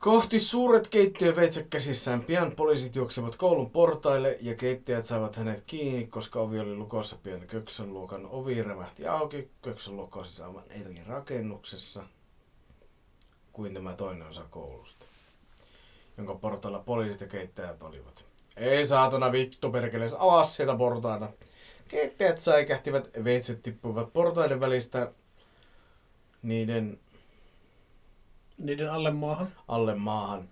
S2: kohti suuret keittiöveitset käsissään. Pian poliisit juoksivat koulun portaille ja keittäjät saivat hänet kiinni, koska ovi oli lukossa. Pian Köksön luokan ovi rämähti auki. Köksön luokka siis aivan eri rakennuksessa kuin tämä toinen osa koulusta jonka portailla poliisit ja keittäjät olivat. Ei saatana vittu perkelees, alas sieltä portaita. Keittäjät säikähtivät, veitset tippuivat portaiden välistä niiden
S1: Niiden alle maahan.
S2: alle maahan.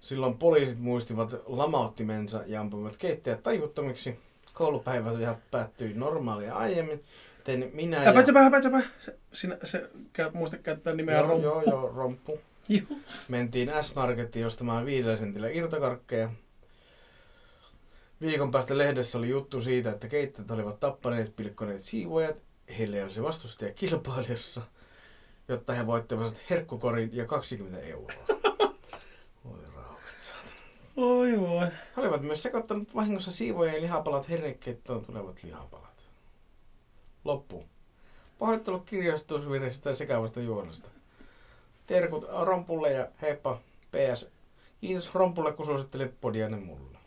S2: Silloin poliisit muistivat lamauttimensa ja ampuivat keittäjät tajuttomiksi. Koulupäivä ja päättyi normaalia aiemmin, joten minä ja...
S1: Häpätsepä, häpätsepä. Se, sinä, se, käy, muista käyttää nimeä
S2: joo,
S1: Romppu.
S2: joo, joo, romppu. *laughs*
S1: Joo.
S2: Mentiin S-Marketiin ostamaan viidellä sentillä irtokarkkeja. Viikon päästä lehdessä oli juttu siitä, että keittäjät olivat tappaneet pilkkoneet siivoajat. Heille ei olisi vastustaja kilpailussa, jotta he voittivat herkkukorin ja 20 euroa. *laughs* Voi rauhat, saatana.
S1: Oi voi.
S2: He olivat myös sekoittanut vahingossa siivoja ja lihapalat hernekeittoon tulevat lihapalat. Loppu. Pahoittelu kirjoitusvirheestä ja sekavasta juonesta. Terkut Rompulle ja heippa PS. Kiitos Rompulle, kun suosittelit podianne mulle.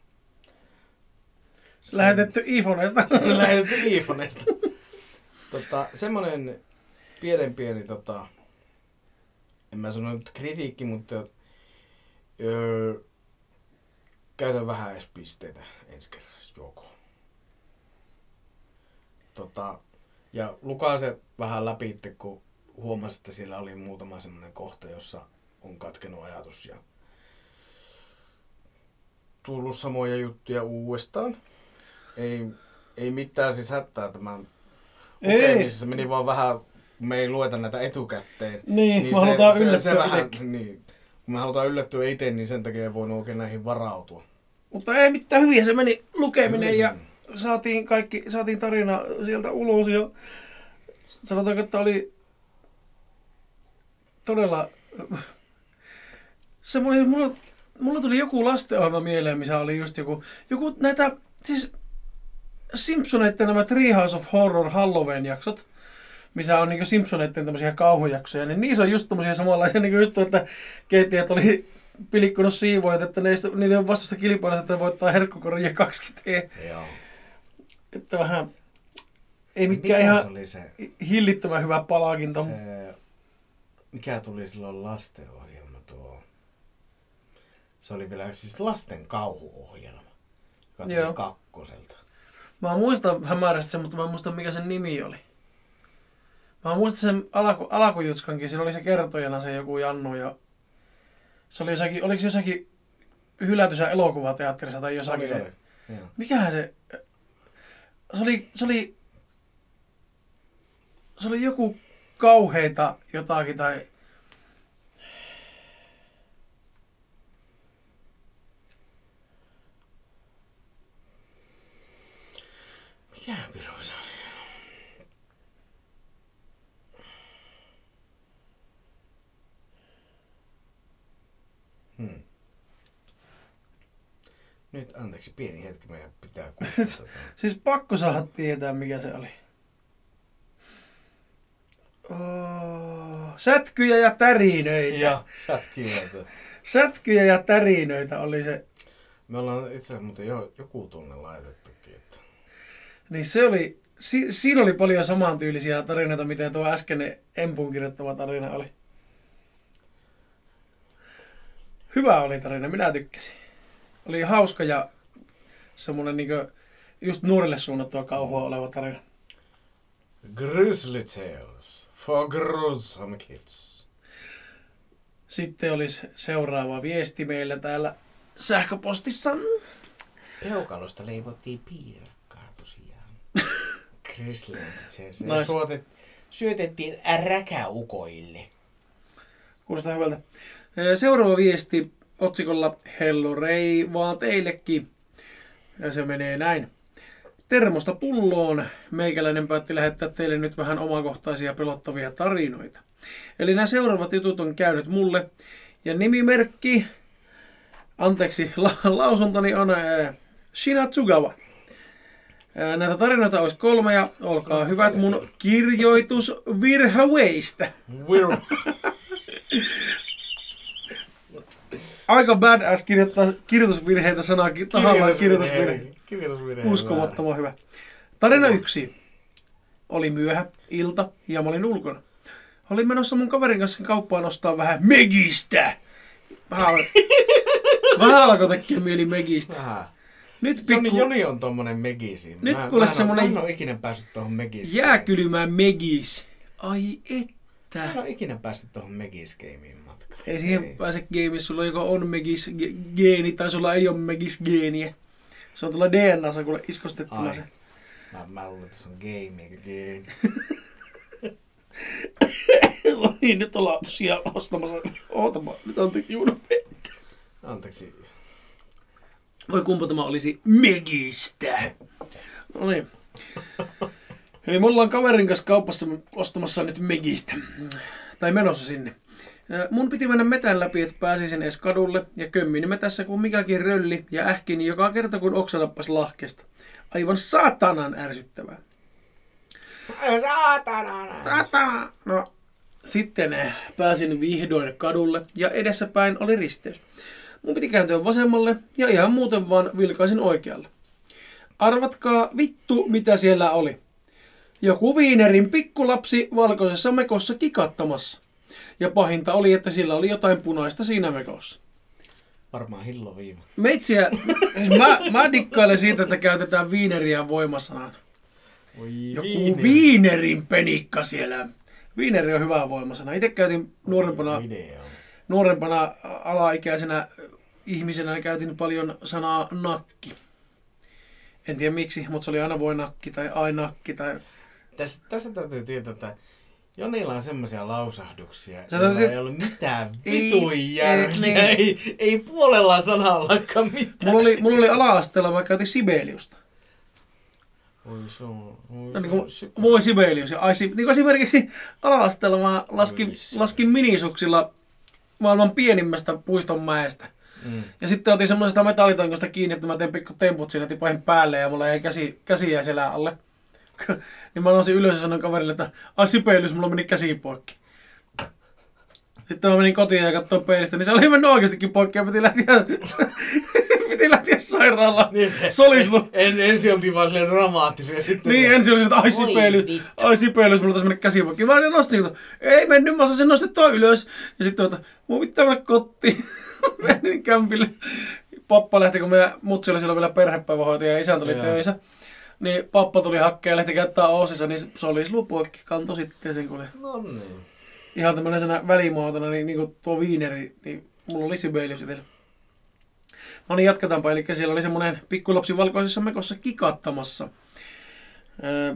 S2: Sen-
S1: Lähetetty iPhoneesta.
S2: Lähetetty iPhoneista. tota, semmonen pienen pieni, tota, en mä sano nyt kritiikki, mutta öö, käytän vähän edes pisteitä ensi kerralla joko. Tota, ja lukaa se vähän läpi, kun huomasi, että siellä oli muutama semmoinen kohta, jossa on katkenut ajatus ja tullut samoja juttuja uudestaan. Ei, ei mitään siis hätää tämän
S1: Ei.
S2: lukemisessa. Meni vaan vähän, me ei lueta näitä etukäteen.
S1: Niin, me halutaan yllättyä
S2: vähän,
S1: itekin.
S2: niin, kun me halutaan yllättyä itse, niin sen takia ei voinut oikein näihin varautua.
S1: Mutta ei mitään hyviä se meni lukeminen ja
S2: Mm.
S1: saatiin kaikki, saatiin tarina sieltä ulos ja sanotaanko, että oli todella semmoinen, mulla, mulla tuli joku lastenohjelma mieleen, missä oli just joku, joku näitä, siis Simpsoneiden nämä Treehouse of Horror Halloween jaksot, missä on niinku Simpsoneiden tämmöisiä kauhujaksoja, niin niissä on just tämmöisiä samanlaisia, niin just, että keittiöt oli pilikkunut siivoojat, että ne, niiden on vastassa kilpailussa, että ne voittaa ja 20 e,
S2: Joo.
S1: että vähän ei
S2: Mikä
S1: mikään ihan
S2: se oli se,
S1: hillittömän hyvä palkinto.
S2: se, mikä tuli silloin lastenohjelma tuo? Se oli vielä siis lasten kauhuohjelma, joka tuli
S1: Joo.
S2: kakkoselta.
S1: Mä muistan hämärästi sen, mutta mä en muista mikä sen nimi oli. Mä muistan sen alaku, alakujutskankin, siinä oli se kertojana se joku Jannu ja se oli jossakin, oliko se jossakin hylätyssä elokuvateatterissa tai jossakin
S2: Oli,
S1: se,
S2: oli. Joo.
S1: mikähän se, se oli, se oli, se oli joku kauheita jotakin tai
S2: Mikä piru se oli? Hmm. Nyt anteeksi, pieni hetki meidän pitää *laughs* kuulla.
S1: Siis pakko saada tietää, mikä se oli. Oh, sätkyjä ja tärinöitä.
S2: ja sätkiöitä.
S1: Sätkyjä ja tärinöitä oli se.
S2: Me ollaan itse asiassa muuten jo, joku tunne laitettukin. Että...
S1: Niin se oli, si, siinä oli paljon samantyylisiä tarinoita, miten tuo äskeinen Empun kirjoittama tarina oli. Hyvä oli tarina, minä tykkäsin. Oli hauska ja semmonen niinku just nuorille suunnattua kauhua oleva tarina.
S2: Grizzly Tales for gruesome kids.
S1: Sitten olisi seuraava viesti meillä täällä sähköpostissa.
S2: Peukalosta leivottiin piirakkaa tosiaan. *laughs* Grizzly Tales.
S1: Nice.
S2: Suotet, syötettiin räkäukoille.
S1: Kuulostaa hyvältä. Seuraava viesti otsikolla Hello Rei vaan teillekin. Ja se menee näin. Termosta pulloon. Meikäläinen päätti lähettää teille nyt vähän omakohtaisia pelottavia tarinoita. Eli nämä seuraavat jutut on käynyt mulle. Ja nimimerkki, anteeksi, *laughs* la- lausuntani on ää, Shinatsugawa. Ää, Näitä tarinoita olisi kolme ja olkaa hyvät mun kirjoitus virhaweistä.
S2: We're... *laughs*
S1: Aika badass kirjoittaa kirjoitusvirheitä sanaa tahallaan kirjoitusvirhe.
S2: Kirjoitusvirhe.
S1: Uskomattoman hyvä. Tarina yksi. Oli myöhä, ilta ja mä olin ulkona. Olin menossa mun kaverin kanssa kauppaan ostaa vähän Megistä. Vähän, *laughs* vähän alkoi tekee mieli Megistä.
S2: Vähän.
S1: Nyt
S2: Joni,
S1: pikku
S2: Joni on tommonen megisi.
S1: Nyt
S2: Mä-
S1: kuule semmonen-
S2: Mä en oo ikinä päässyt tohon megisiin.
S1: jääkylmään Megis. Ai
S2: Mä en oo ikinä päässyt tohon megiskeimiin matkaan.
S1: Ei siihen pääse gameissa, sulla joko on Megis ge- geeni tai sulla ei ole Megis geeniä. Se on tuolla DNAssa kuule iskostettuna
S2: Ai.
S1: se.
S2: Mä, mä luulen, että se on game eikä game. *laughs*
S1: No niin, nyt ollaan tosiaan ostamassa. Ootapa, nyt anteeksi juuri vettä.
S2: Anteeksi.
S1: Voi kumpa tämä olisi Megistä. No niin. *laughs* Eli me ollaan kaverin kanssa kaupassa ostamassa nyt Megistä. Tai menossa sinne. Mun piti mennä metän läpi, että pääsisin edes kadulle, ja kömmin me tässä kuin mikäkin rölli ja ähkini joka kerta kun oksa tappasi lahkesta. Aivan saatanan ärsyttävää.
S2: Saatana!
S1: Satana! No, sitten eh, pääsin vihdoin kadulle ja edessäpäin oli risteys. Mun piti kääntyä vasemmalle ja ihan muuten vaan vilkaisin oikealle. Arvatkaa vittu mitä siellä oli. Joku viinerin pikkulapsi valkoisessa mekossa kikattamassa. Ja pahinta oli, että sillä oli jotain punaista siinä mekossa.
S2: Varmaan hilloviiva.
S1: Meitsiä, siis mä, mä dikkailen siitä, että käytetään viineriä voimasanana.
S2: Voi
S1: Joku viinerin penikka siellä. Viineri on hyvä voimasana. Itse käytin nuorempana,
S2: Video.
S1: nuorempana alaikäisenä ihmisenä käytin paljon sanaa nakki. En tiedä miksi, mutta se oli aina voi nakki tai ai nakki tai...
S2: Tässä, tässä täytyy tietää, että Jonilla on semmoisia lausahduksia, joilla
S1: täytyy-
S2: ei ollut mitään vitun
S1: ei,
S2: järkeä.
S1: niin.
S2: Ei, ei puolella sanallakaan mitään.
S1: Mulla oli, mulla oli ala-asteella, mä käytin Sibeliusta.
S2: Oi se on, oi
S1: No, niin kuin, voi Sibelius. Ja ai, niin kuin esimerkiksi ala-asteella mä laskin, laskin minisuksilla maailman pienimmästä puistonmäestä.
S2: Mm.
S1: Ja sitten otin semmoisesta metallitankosta kiinni, että mä tein pikku temput siinä, tipahin päälle ja mulla ei käsi, käsi jäi selän alle. Niin mä nousin ylös ja sanoin kaverille, että ai Sibelius, mulla meni käsi poikki. Sitten mä menin kotiin ja katsoin peilistä, niin se oli mennyt oikeastikin poikki ja piti lähteä, *laughs* piti lähteä sairaalaan.
S2: Niin,
S1: Solislu.
S2: En, ensin oltiin vaan silleen dramaattisia. Sitten
S1: Niin, ensin oli se, että ai
S2: vittu.
S1: ai Sibelius, mulla taisi mennä käsi poikki. Mä olin nostin, että ei mennyt, mä osasin nostettua ylös. Ja sitten että mun pitää mennä kotiin. *laughs* Menin kämpille. Pappa lähti, kun meidän mutsi oli siellä vielä perhepäivähoitaja ja isäntä oli töissä. Niin pappa tuli hakkeen ja lähti käyttää Oosissa, niin se oli poikki, kanto sitten sen, kun oli
S2: No niin.
S1: ihan tämmöisenä välimuotona, niin, niin kuin tuo viineri, niin mulla oli Sibelius itsellä. No niin, jatketaanpa. Eli siellä oli semmoinen pikkulapsi valkoisessa mekossa kikattamassa. Öö,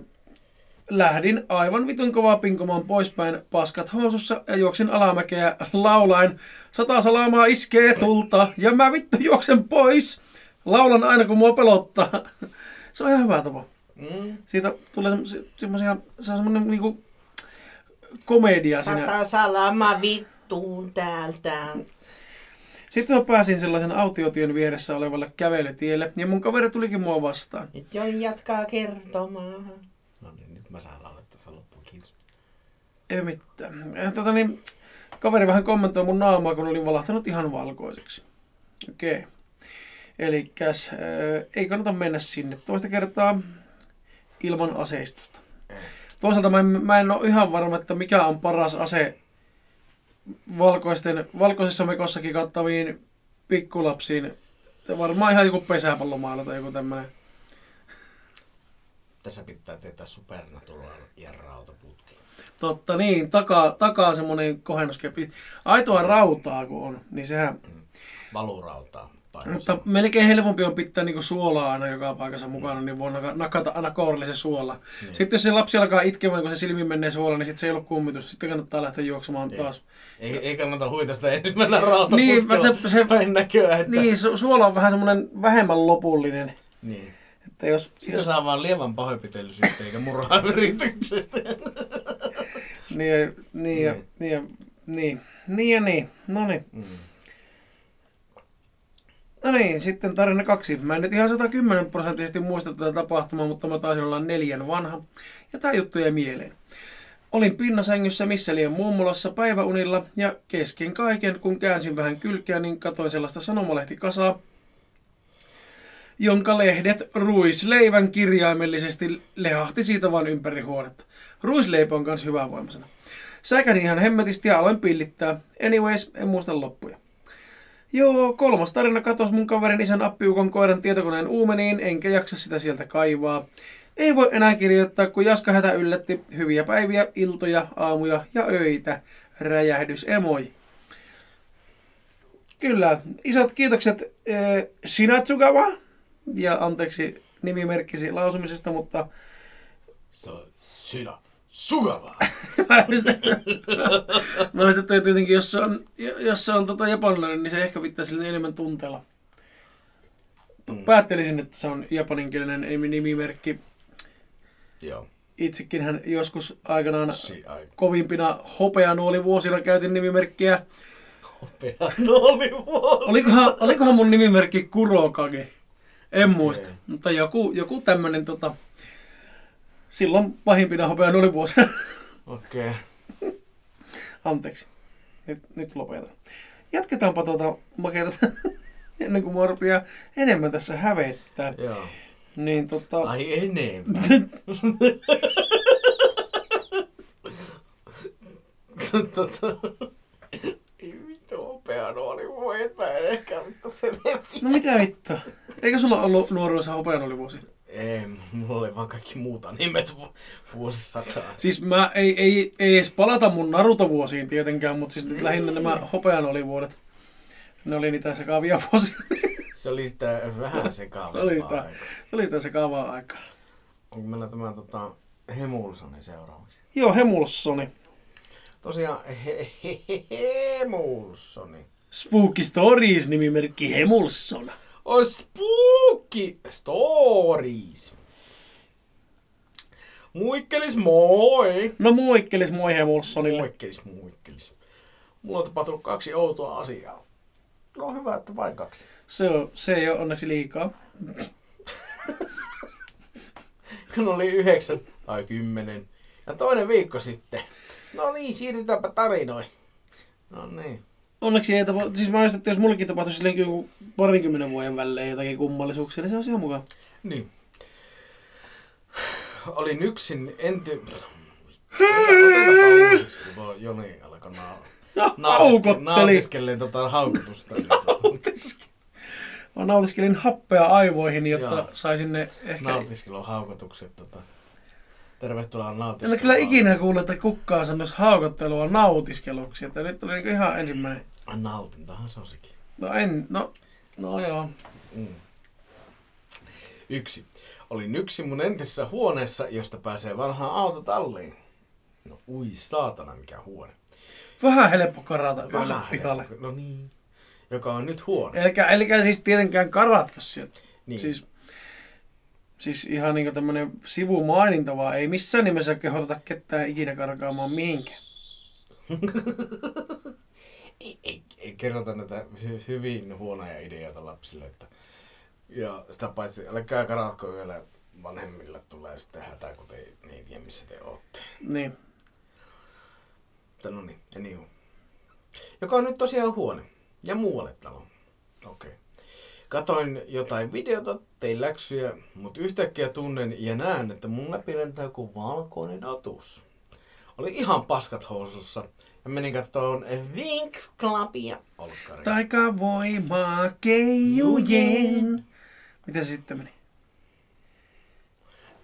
S1: lähdin aivan vitun kovaa pinkomaan poispäin paskat housussa ja juoksin alamäkeä laulaen Sata salamaa iskee tulta ja mä vittu juoksen pois. Laulan aina kun mua pelottaa. *laughs* Se on ihan hyvä tapa.
S2: Mm.
S1: Siitä tulee semmosia se on semmonen niinku komedia siinä.
S2: Sata salama vittuun täältä.
S1: Sitten mä pääsin sellaisen autiotien vieressä olevalle kävelytielle ja mun kaveri tulikin mua vastaan.
S2: Nyt Joni jatkaa kertomaan. No niin, nyt mä saan laulettaa sen loppuun, kiitos.
S1: Ei mitään. Ja, Tota niin, kaveri vähän kommentoi mun naamaa, kun olin valahtanut ihan valkoiseksi. Okei. Okay. Eli ei kannata mennä sinne toista kertaa ilman aseistusta. Toisaalta mä en, mä en ole ihan varma, että mikä on paras ase valkoisten, valkoisessa mekossakin kattaviin pikkulapsiin. Varmaan ihan joku pesäpallomailla tai joku tämmönen.
S2: Tässä pitää tehdä supernatural ja rautaputki.
S1: Totta niin, takaa, takaa semmonen kohennuskepi. Aitoa rautaa kun on, niin sehän...
S2: Valurautaa.
S1: Mutta melkein helpompi on pitää niinku suolaa aina joka paikassa mukana, niin voi naka- nakata aina kourallisen suola.
S2: Niin.
S1: Sitten jos se lapsi alkaa itkemään, kun se silmiin menee suola, niin sitten se ei ole kummitus. Sitten kannattaa lähteä juoksemaan
S2: Niin.
S1: taas.
S2: Ei, ei kannata huita sitä ensin mennä rautaputkella.
S1: Niin, se- se-
S2: päin näköä, että...
S1: Niin, su- suola on vähän semmoinen vähemmän lopullinen.
S2: niin.
S1: Että jos,
S2: Siitä
S1: jos
S2: saa vaan lievän pahoinpitelysyyttä eikä murhaa *laughs* yrityksestä.
S1: niin, ja- niin, ja,
S2: Niin.
S1: niin, ja, niin, niin ja niin. No niin.
S2: Mm.
S1: No niin, sitten tarina kaksi. Mä en nyt ihan 110 prosenttisesti muista tätä tapahtumaa, mutta mä taisin olla neljän vanha. Ja tää juttu jäi mieleen. Olin pinnasängyssä missä liian mummulassa päiväunilla ja kesken kaiken, kun käänsin vähän kylkeä, niin katoin sellaista sanomalehtikasa, jonka lehdet ruisleivän kirjaimellisesti lehahti siitä vaan ympäri huonetta. Ruisleipä on kans hyvää voimasena. Säkänin ihan hemmetisti ja aloin pillittää. Anyways, en muista loppuja. Joo, kolmas tarina katosi mun kaverin isän appiukon koiran tietokoneen uumeniin, enkä jaksa sitä sieltä kaivaa. Ei voi enää kirjoittaa, kun Jaska hätä yllätti hyviä päiviä, iltoja, aamuja ja öitä. Räjähdys emoi. Kyllä, isot kiitokset äh, Shinatsugawa ja anteeksi nimimerkkisi lausumisesta, mutta
S2: Se on. Sugava. *laughs*
S1: mä yritän, että tietenkin jos se on, jos se on tota japanilainen, niin se ehkä pitää sille enemmän tunteella.
S2: Mm.
S1: Päättelisin, että se on japaninkielinen nimi- nimimerkki.
S2: Joo.
S1: Itsekin hän joskus aikanaan
S2: Si ai.
S1: kovimpina vuosina käytin nimimerkkiä.
S2: Hopea. No oli vuosi.
S1: Olikohan, olikohan mun nimimerkki Kurokage? En
S2: Okei.
S1: muista. Mutta joku, joku tämmönen tota, silloin pahimpina hopeanuoli vuosina. *laughs*
S2: Okei.
S1: Anteeksi. Nyt, nyt lopetan. Jatketaanpa tuota makeita *laughs* ennen kuin mua rupeaa enemmän tässä hävettää.
S2: Joo.
S1: Niin tota...
S2: Ai enemmän. *laughs* tota... Ei vittu hopea nuoli voi, että ehkä vittu se levi.
S1: No mitä vittu? Eikö sulla ollut nuoruudessa hopeanuoli vuosi?
S2: Ei, mulla oli vaan kaikki muuta nimet vu- vuosisataa.
S1: Siis mä ei, ei, ei edes palata mun Naruto-vuosiin tietenkään, mutta siis nyt lähinnä nämä hopeanuolivuodet. Ne oli niitä sekaavia *laughs* vuosia.
S2: Se oli sitä vähän sekaavaa.
S1: Se oli sitä. Se oli sitä sekaavaa aikaa.
S2: Onko meillä tämä tota, Hemulsoni seuraavaksi?
S1: Joo, Hemulssoni.
S2: Tosiaan he, he, he, Hemulsoni.
S1: Spooky Stories nimimerkki Hemulsson.
S2: Spooky Stories. Muikkelis moi!
S1: No moikkelis moi Hemulssonille.
S2: Muikkelis, muikkelis. Mulla on tapahtunut kaksi outoa asiaa. No hyvä, että vain kaksi.
S1: Se, on, se ei ole onneksi liikaa.
S2: Kun *laughs* oli yhdeksän tai kymmenen. Ja toinen viikko sitten. No niin, siirrytäänpä tarinoihin. No niin.
S1: Onneksi ei tapahtu, siis mä ajattelin, että jos mullekin tapahtuisi silleen joku parinkymmenen vuoden välein jotakin kummallisuuksia, niin se olisi ihan mukaan.
S2: Niin. Olin yksin, en tiedä... Joni alkoi nautiske-
S1: haukotteli.
S2: Nautiskelleen tota haukotusta. *laughs* niin tota,
S1: Mä nautiskelin happea aivoihin, jotta
S2: Joo.
S1: saisin ne ehkä...
S2: Nautiskelun haukotukset. Tota. Tervetuloa
S1: En
S2: nautiskeluun.
S1: ole kyllä ikinä kuullut, että kukaan sanoisi haukottelua nautiskeluksi. Että nyt tuli niinku ihan ensimmäinen.
S2: Nautintahan se on sekin.
S1: No en, no, no joo.
S2: Mm. Yksi. Olin yksin mun entisessä huoneessa, josta pääsee vanhaan autotalliin. No ui saatana, mikä huone.
S1: Vähän helppo karata yöllä
S2: helppo. No niin. Joka on nyt huone.
S1: Elikä, elikä siis tietenkään karatko sieltä.
S2: Niin.
S1: Siis, siis ihan niinku tämmönen sivumaininta vaan. Ei missään nimessä kehoteta ketään ikinä karkaamaan mihinkään. *laughs*
S2: ei, ei, ei kerrota näitä hy- hyvin huonoja ideoita lapsille. Että, ja sitä paitsi, älkää karatko yöllä vanhemmille tulee sitten hätä, kun te ne ei tiedä missä te ootte.
S1: Niin.
S2: Mutta no niin, anywho. Joka on nyt tosiaan huone. Ja muualle talo. Okei. Okay. Katoin jotain videota, tein läksyjä, mutta yhtäkkiä tunnen ja näen, että mun läpi lentää joku valkoinen otus. Oli ihan paskat housussa ja menin kattoon Winx Clubia.
S1: Taikavoimaa keijujen. Miten se sitten meni?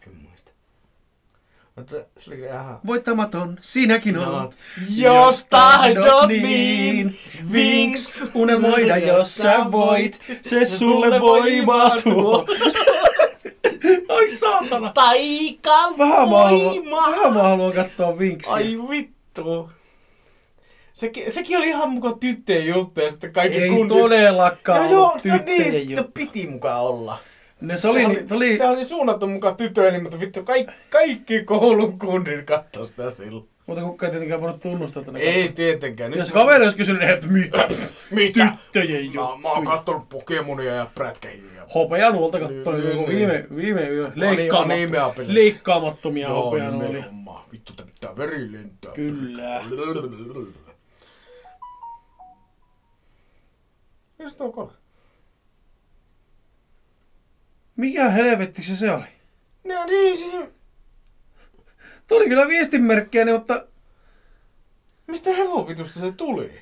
S2: En muista. Mutta se oli kyllä ihan...
S1: Voittamaton, sinäkin oot.
S2: Jos tahdot niin,
S1: Vinks, unelmoida jos sä voit, se sulle voimaa tuo. *laughs* Ai saatana.
S2: Taika
S1: Vähän mä haluan, vähän mä haluan katsoa Vinksiä.
S2: Ai vittu. Sekin, sekin oli ihan mukaan tyttöjen juttu ja sitten kaikki
S1: Ei
S2: kundit.
S1: todellakaan
S2: No joo,
S1: ollut
S2: no
S1: tyttöjen
S2: niin,
S1: juttu.
S2: piti mukaan olla.
S1: Ne se oli, se oli,
S2: se oli suunnattu mukaan tytöille, mutta vittu kaikki, kaikki koulun kundit kattoi sitä silloin.
S1: mutta kukaan ei tietenkään voinut tunnustaa tänne.
S2: Ei tietenkään.
S1: Jos kaveri olisi kysynyt, että mitä?
S2: Mitä?
S1: Tyttöjen
S2: Mä, mä oon kattonut Pokemonia ja prätkähiiriä.
S1: Hopeanuolta
S2: Niin,
S1: joku
S2: niin.
S1: viime, viime yö.
S2: Ani-
S1: Leikkaama,
S2: animea-peli.
S1: leikkaamattomia hopeanuolia.
S2: nimenomaan. Vittu, tää pitää veri lentää.
S1: Kyllä.
S2: Missä tuo kone?
S1: Mikä helvetti se se oli?
S2: No niin, siis...
S1: Tuo oli kyllä viestinmerkkejä, niin, mutta
S2: Mistä hevovitusta se tuli?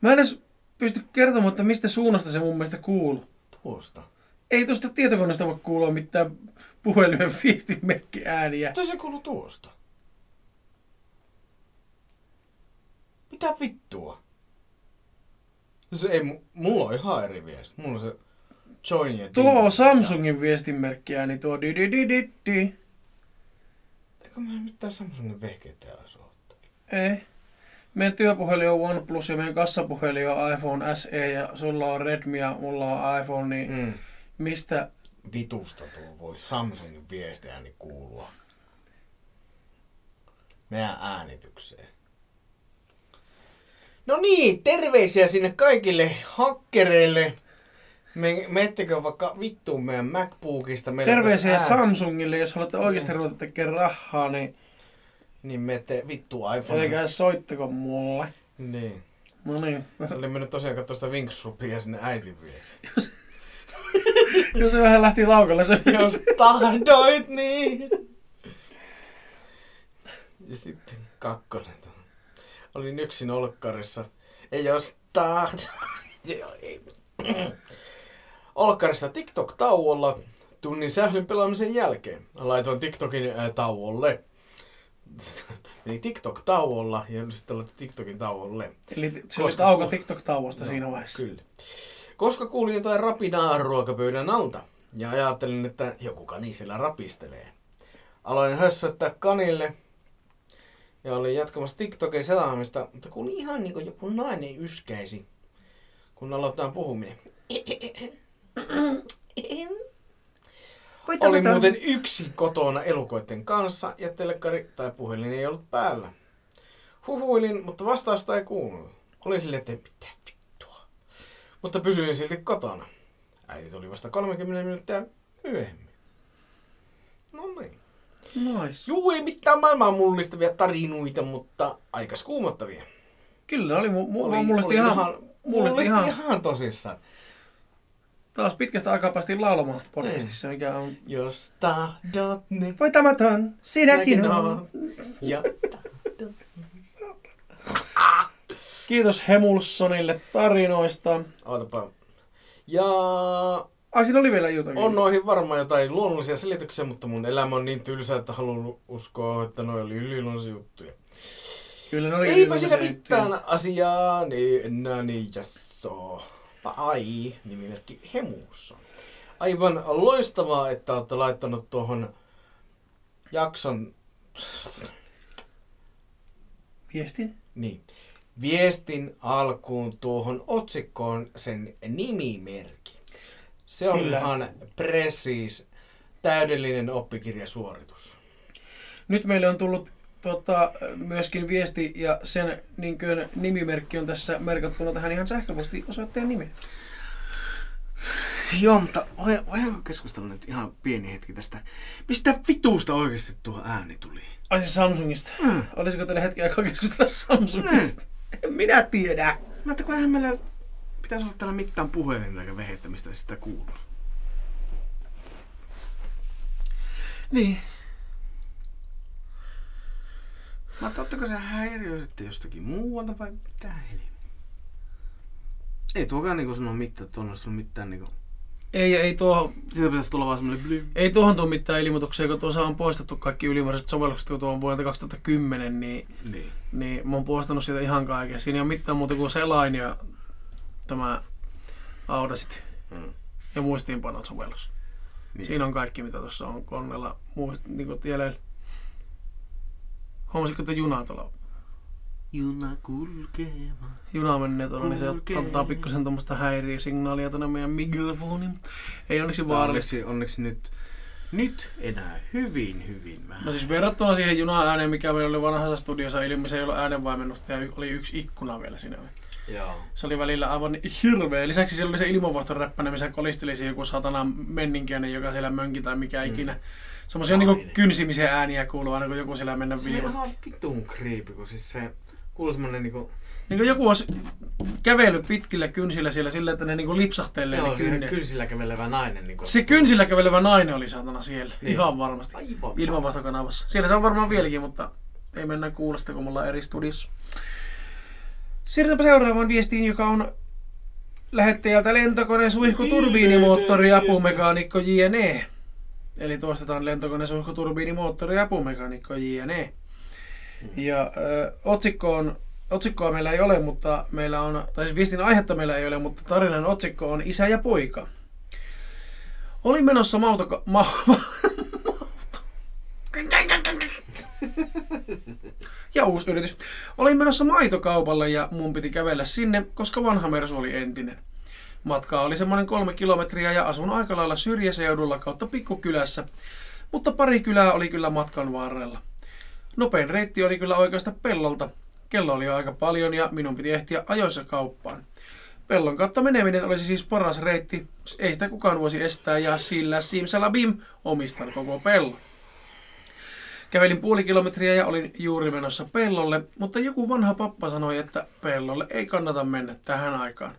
S1: mä en edes pysty kertomaan, että mistä suunnasta se mun mielestä kuuluu.
S2: Tuosta.
S1: Ei tuosta tietokoneesta voi kuulua mitään puhelimen viestinmerkkiääniä.
S2: Mitä se kuuluu tuosta? Mitä vittua? Se ei, mu- mulla on ihan eri viesti. Mulla on se Join ja
S1: Tuo. Samsungin viestinmerkkiääni, tuo di di di di di.
S2: Eikö mä mitään Samsungin vehkeitä edes ottaa?
S1: Ei. Meidän työpuhelin on OnePlus ja meidän kassapuhelin on iPhone SE ja sulla on Redmi ja mulla on iPhone, niin
S2: Mm.
S1: mistä?
S2: Vitusta tuo voi Samsungin viestiääni kuulua. Meidän äänitykseen. No niin, terveisiä sinne kaikille hakkereille. Me, meettekö vaikka vittuun meidän MacBookista? Meillä
S1: Terveisiä Samsungille, jos haluatte oikeasti ruveta tekemään rahaa, niin
S2: Niin meette vittu iPhone.
S1: älkää soittako mulle.
S2: Niin.
S1: No niin,
S2: Se oli mennyt tosiaan katsoa sitä Winx-rupia sinne äitin vielä.
S1: jos se vähän lähti laukalle, se
S2: Jos tahdoit niin. Ja sitten kakkonen. Olin yksin olkkarissa. Ja jos. Joo, ei. Olkkarissa TikTok-tauolla tunnin sählyn pelaamisen jälkeen. Laitoin TikTokin ää, tauolle. *laughs* Eli TikTok-tauolla ja sitten laitettiin TikTokin tauolle.
S1: Eli se oli
S2: Koska-
S1: tauko TikTok-tauosta
S2: No,
S1: siinä vaiheessa.
S2: Kyllä. Koska kuulin jotain rapinaa ruokapöydän alta ja ajattelin, että joku kani siellä rapistelee. Aloin hössöttää kanille ja olin jatkamassa TikTokin selaamista, mutta kuulin ihan niin kuin joku nainen yskäisi, kun aloitetaan puhuminen. Olin muuten yksin kotona elukoiden kanssa ja telkkari tai puhelin ei ollut päällä. Huhuilin, mutta vastausta ei kuulunut. Olin silleen, että mitä vittua. Mutta pysyin silti kotona. Äiti tuli vasta 30 minuuttia myöhemmin. No niin.
S1: Nice.
S2: Juu, ei mitään maailmaa mullistavia tarinoita, mutta aika kuumottavia.
S1: Kyllä oli, mu- mu- mullisti ihan, mullisti
S2: mullisti
S1: ihan,
S2: ihan tosissaan.
S1: Taas pitkästä aikaa päästiin laulamaan podcastissa, mikä on
S2: Jos tahdot, niin
S1: voitamaton, sinäkin
S2: Sinäkin
S1: on.
S2: Jos tahdot.
S1: Kiitos Hemulssonille tarinoista.
S2: Ootapa. Ja
S1: Ai, siinä oli vielä jotakin.
S2: on noihin varmaan jotain luonnollisia selityksiä, mutta mun elämä on niin tylsä, että haluan uskoa, että noi oli yliluonnollisia juttuja.
S1: Kyllä ne oli
S2: Eipä siinä mitään asiaa, niin enää niin jasso. Ai, nimimerkki Hemusson. Aivan loistavaa, että olette laittanut tuohon jakson,
S1: Viestin?
S2: niin, viestin alkuun tuohon otsikkoon sen nimimerkki. Se on
S1: Kyllä.
S2: ihan presiis, täydellinen oppikirjasuoritus.
S1: Nyt meille on tullut tota, myöskin viesti ja sen niin kuin, nimimerkki on tässä merkattuna tähän ihan sähköpostiosoitteen nimeen.
S3: Joo, mutta voidaanko keskustella nyt ihan pieni hetki tästä? Mistä vituusta oikeasti tuo ääni tuli?
S1: Ai siis Samsungista.
S3: Mm.
S1: Olisiko teille hetki aikaa keskustella Samsungista? En minä tiedä.
S3: Mä että kun eihän meillä pitäisi olla täällä mitään puhelin eikä vehettä, mistä sitä kuuluu.
S1: Niin.
S3: Mä että ottako se häiriö sitten jostakin muualta vai mitä helmi? Ei tuokaan niinku sano mitään, olisi tullut mitään niinku...
S1: Ei, ei, tuohon,
S3: Siitä pitäisi tulla vaan semmonen blim.
S1: ei tuohon tule mitään ilmoituksia, kun tuossa on poistettu kaikki ylimääräiset sovellukset, kun tuo on vuodelta 2010, niin,
S3: Niin.
S1: niin mä oon poistanut siitä ihan kaiken. Siinä ei ole mitään muuta kuin selain ja tämä Audacity
S3: Mm.
S1: ja muistiinpanon sovellus.
S3: Niin.
S1: Siinä on kaikki, mitä tuossa on koneella muist, niin jäljellä. Huomasitko, että juna tuolla?
S3: Juna kulkemaan.
S1: Juna menee tuolla, niin se
S3: Kulkee.
S1: antaa pikkusen tuommoista häiriösignaalia tuonne meidän mikrofoniin. Ei onneksi vaarallista.
S3: Onneksi, onneksi nyt, nyt enää hyvin, hyvin vähän.
S1: No siis verrattuna siihen juna ääneen, mikä meillä oli vanhassa studiossa ilmi, se ei ollut äänenvaimennusta ja oli yksi ikkuna vielä siinä.
S2: Joo.
S1: Se oli välillä aivan hirveä. Lisäksi siellä oli se ilmanvaihtoräppänä, missä kolisteli se joku satana menninkäinen, joka siellä mönki tai mikä ikinä. Semmoisia niinku
S2: Nainen.
S1: kynsimisen ääniä kuuluu aina, kun joku siellä mennä
S3: Se on ihan vitun creepy, kun siis se kuuluu semmonen niinku...
S1: Niin kuin joku olisi kävellyt pitkillä kynsillä siellä sillä, että ne niinku lipsahtelee
S2: Joo, se
S1: kynnet.
S2: kynsillä kävelevä nainen. Niin
S1: Se kynsillä kävelevä nainen oli saatana siellä.
S2: Niin.
S1: Ihan varmasti. Ilmanvaihtokanavassa. Siellä se on varmaan vieläkin, mutta ei mennä kuulla sitä, kun me ollaan eri studiossa. Siirrytäänpä seuraavaan viestiin, joka on lähettäjältä lentokone, suihku, turbiinimoottori, apumekaanikko, JNE. Eli toistetaan lentokone, suihku, turbiinimoottori, apumekaanikko, JNE. Ja ö, otsikko on, otsikkoa meillä ei ole, mutta meillä on, tai siis viestin aihetta meillä ei ole, mutta tarinan otsikko on Isä ja poika. Olin menossa mautoka... Ma, *laughs* ma, *laughs* ja uusi yritys. Olin menossa maitokaupalle ja mun piti kävellä sinne, koska vanha Mersu oli entinen. Matkaa oli semmoinen kolme kilometriä ja asun aika lailla syrjäseudulla kautta pikkukylässä, mutta pari kylää oli kyllä matkan varrella. Nopein reitti oli kyllä oikeasta pellolta. Kello oli jo aika paljon ja minun piti ehtiä ajoissa kauppaan. Pellon kautta meneminen olisi siis paras reitti, ei sitä kukaan voisi estää ja sillä simsalabim omistan koko pellon. Kävelin puoli kilometriä ja olin juuri menossa pellolle, mutta joku vanha pappa sanoi, että pellolle ei kannata mennä tähän aikaan.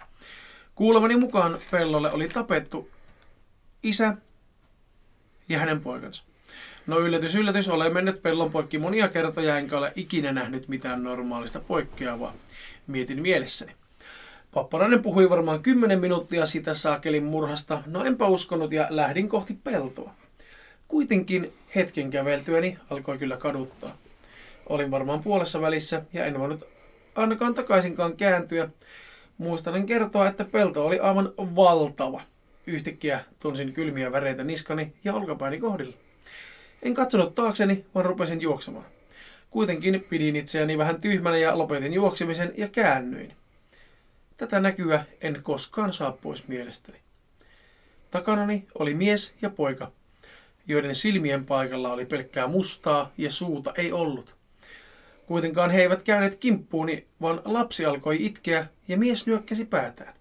S1: Kuulemani mukaan pellolle oli tapettu isä ja hänen poikansa. No yllätys, yllätys, olen mennyt pellon poikki monia kertoja, enkä ole ikinä nähnyt mitään normaalista poikkeavaa. Mietin mielessäni. Papparainen puhui varmaan 10 minuuttia sitä saakelin murhasta. No enpä uskonut ja lähdin kohti peltoa. Kuitenkin hetken käveltyäni alkoi kyllä kaduttaa. Olin varmaan puolessa välissä ja en voinut ainakaan takaisinkaan kääntyä. Muistanen kertoa, että pelto oli aivan valtava. Yhtäkkiä tunsin kylmiä väreitä niskani ja olkapääni kohdilla. En katsonut taakseni, vaan rupesin juoksemaan. Kuitenkin pidin itseäni vähän tyhmänä ja lopetin juoksemisen ja käännyin. Tätä näkyä en koskaan saa pois mielestäni. Takanani oli mies ja poika, joiden silmien paikalla oli pelkkää mustaa ja suuta ei ollut. Kuitenkaan he eivät käyneet kimppuuni, vaan lapsi alkoi itkeä ja mies nyökkäsi päätään.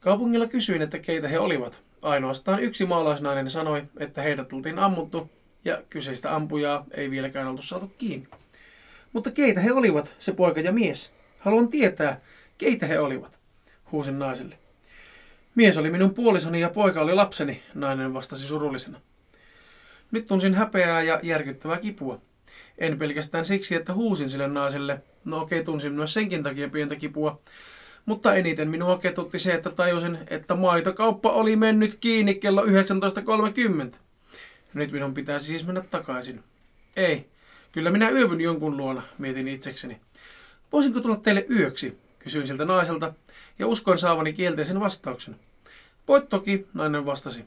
S1: Kaupungilla kysyin, että keitä he olivat. Ainoastaan yksi maalaisnainen sanoi, että heidät oltiin ammuttu ja kyseistä ampujaa ei vieläkään oltu saatu kiinni. Mutta keitä he olivat, se poika ja mies? Haluan tietää, keitä he olivat, huusin naiselle. Mies oli minun puolisoni ja poika oli lapseni, nainen vastasi surullisena. Nyt tunsin häpeää ja järkyttävää kipua. En pelkästään siksi, että huusin sille naiselle. No okei, tunsin myös senkin takia pientä kipua. Mutta eniten minua ketutti se, että tajusin, että maitokauppa oli mennyt kiinni kello 19.30. Nyt minun pitäisi siis mennä takaisin. Ei, kyllä minä yövyn jonkun luona, mietin itsekseni. Voisinko tulla teille yöksi, kysyin siltä naiselta, ja uskoin saavani kielteisen vastauksen. Voit toki, nainen vastasi.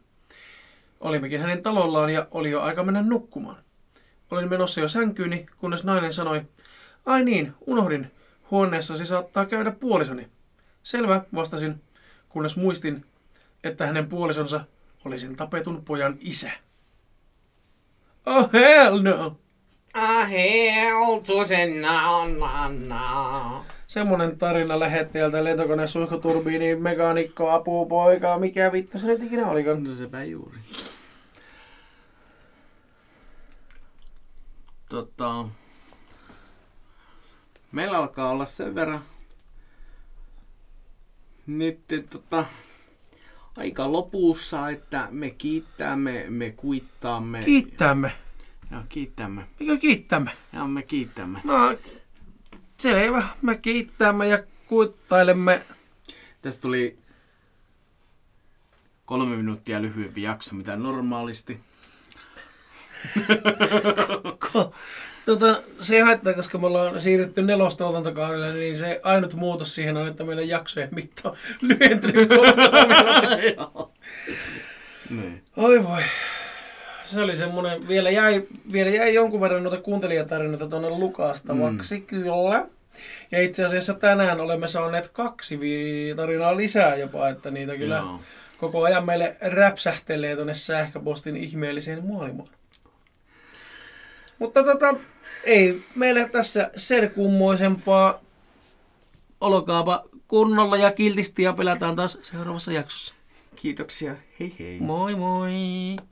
S1: Olimmekin hänen talollaan ja oli jo aika mennä nukkumaan. Olin menossa jo sänkyyni, kunnes nainen sanoi, ai niin, unohdin, huoneessasi saattaa käydä puolisoni. Selvä, vastasin, kunnes muistin, että hänen puolisonsa oli sen tapetun pojan isä. Oh hell no!
S2: Ah, hell to the no, no, no.
S1: Semmonen tarina lähettäjältä lentokone suihkuturbiini, mekaanikko, apupoika, mikä vittu se nyt ikinä olikaan.
S3: No sepä juuri. Tota, meillä alkaa olla sen verran nyt tota, aika lopussa, että me kiittämme, me kuittaamme.
S1: Kiittämme.
S3: ja kiittämme.
S1: Mikä kiittämme?
S3: Ja me kiittämme.
S1: No, selvä. Me kiittämme ja kuittailemme.
S3: Tästä tuli kolme minuuttia lyhyempi jakso, mitä normaalisti. *laughs*
S1: Ko- Tota, se ei haittaa, koska me ollaan siirretty nelostuotantokaudelle, niin se ainut muutos siihen on, että meidän jaksojen mitta on lyhentynyt kolmella *laughs* minuutilla.
S3: Niin.
S1: Oi voi. Se oli semmonen, vielä jäi, vielä jäi jonkun verran noita kuuntelijatarinoita tuonne lukastavaksi, mm. kyllä. Ja itse asiassa tänään olemme saaneet kaksi tarinaa lisää jopa, että niitä kyllä
S3: Joo.
S1: koko ajan meille räpsähtelee tuonne sähköpostin ihmeelliseen maailmaan. Mutta tota, ei meille tässä sen kummoisempaa. Olkaapa kunnolla ja kiltisti ja pelataan taas seuraavassa jaksossa.
S3: Kiitoksia. Hei hei.
S1: Moi moi!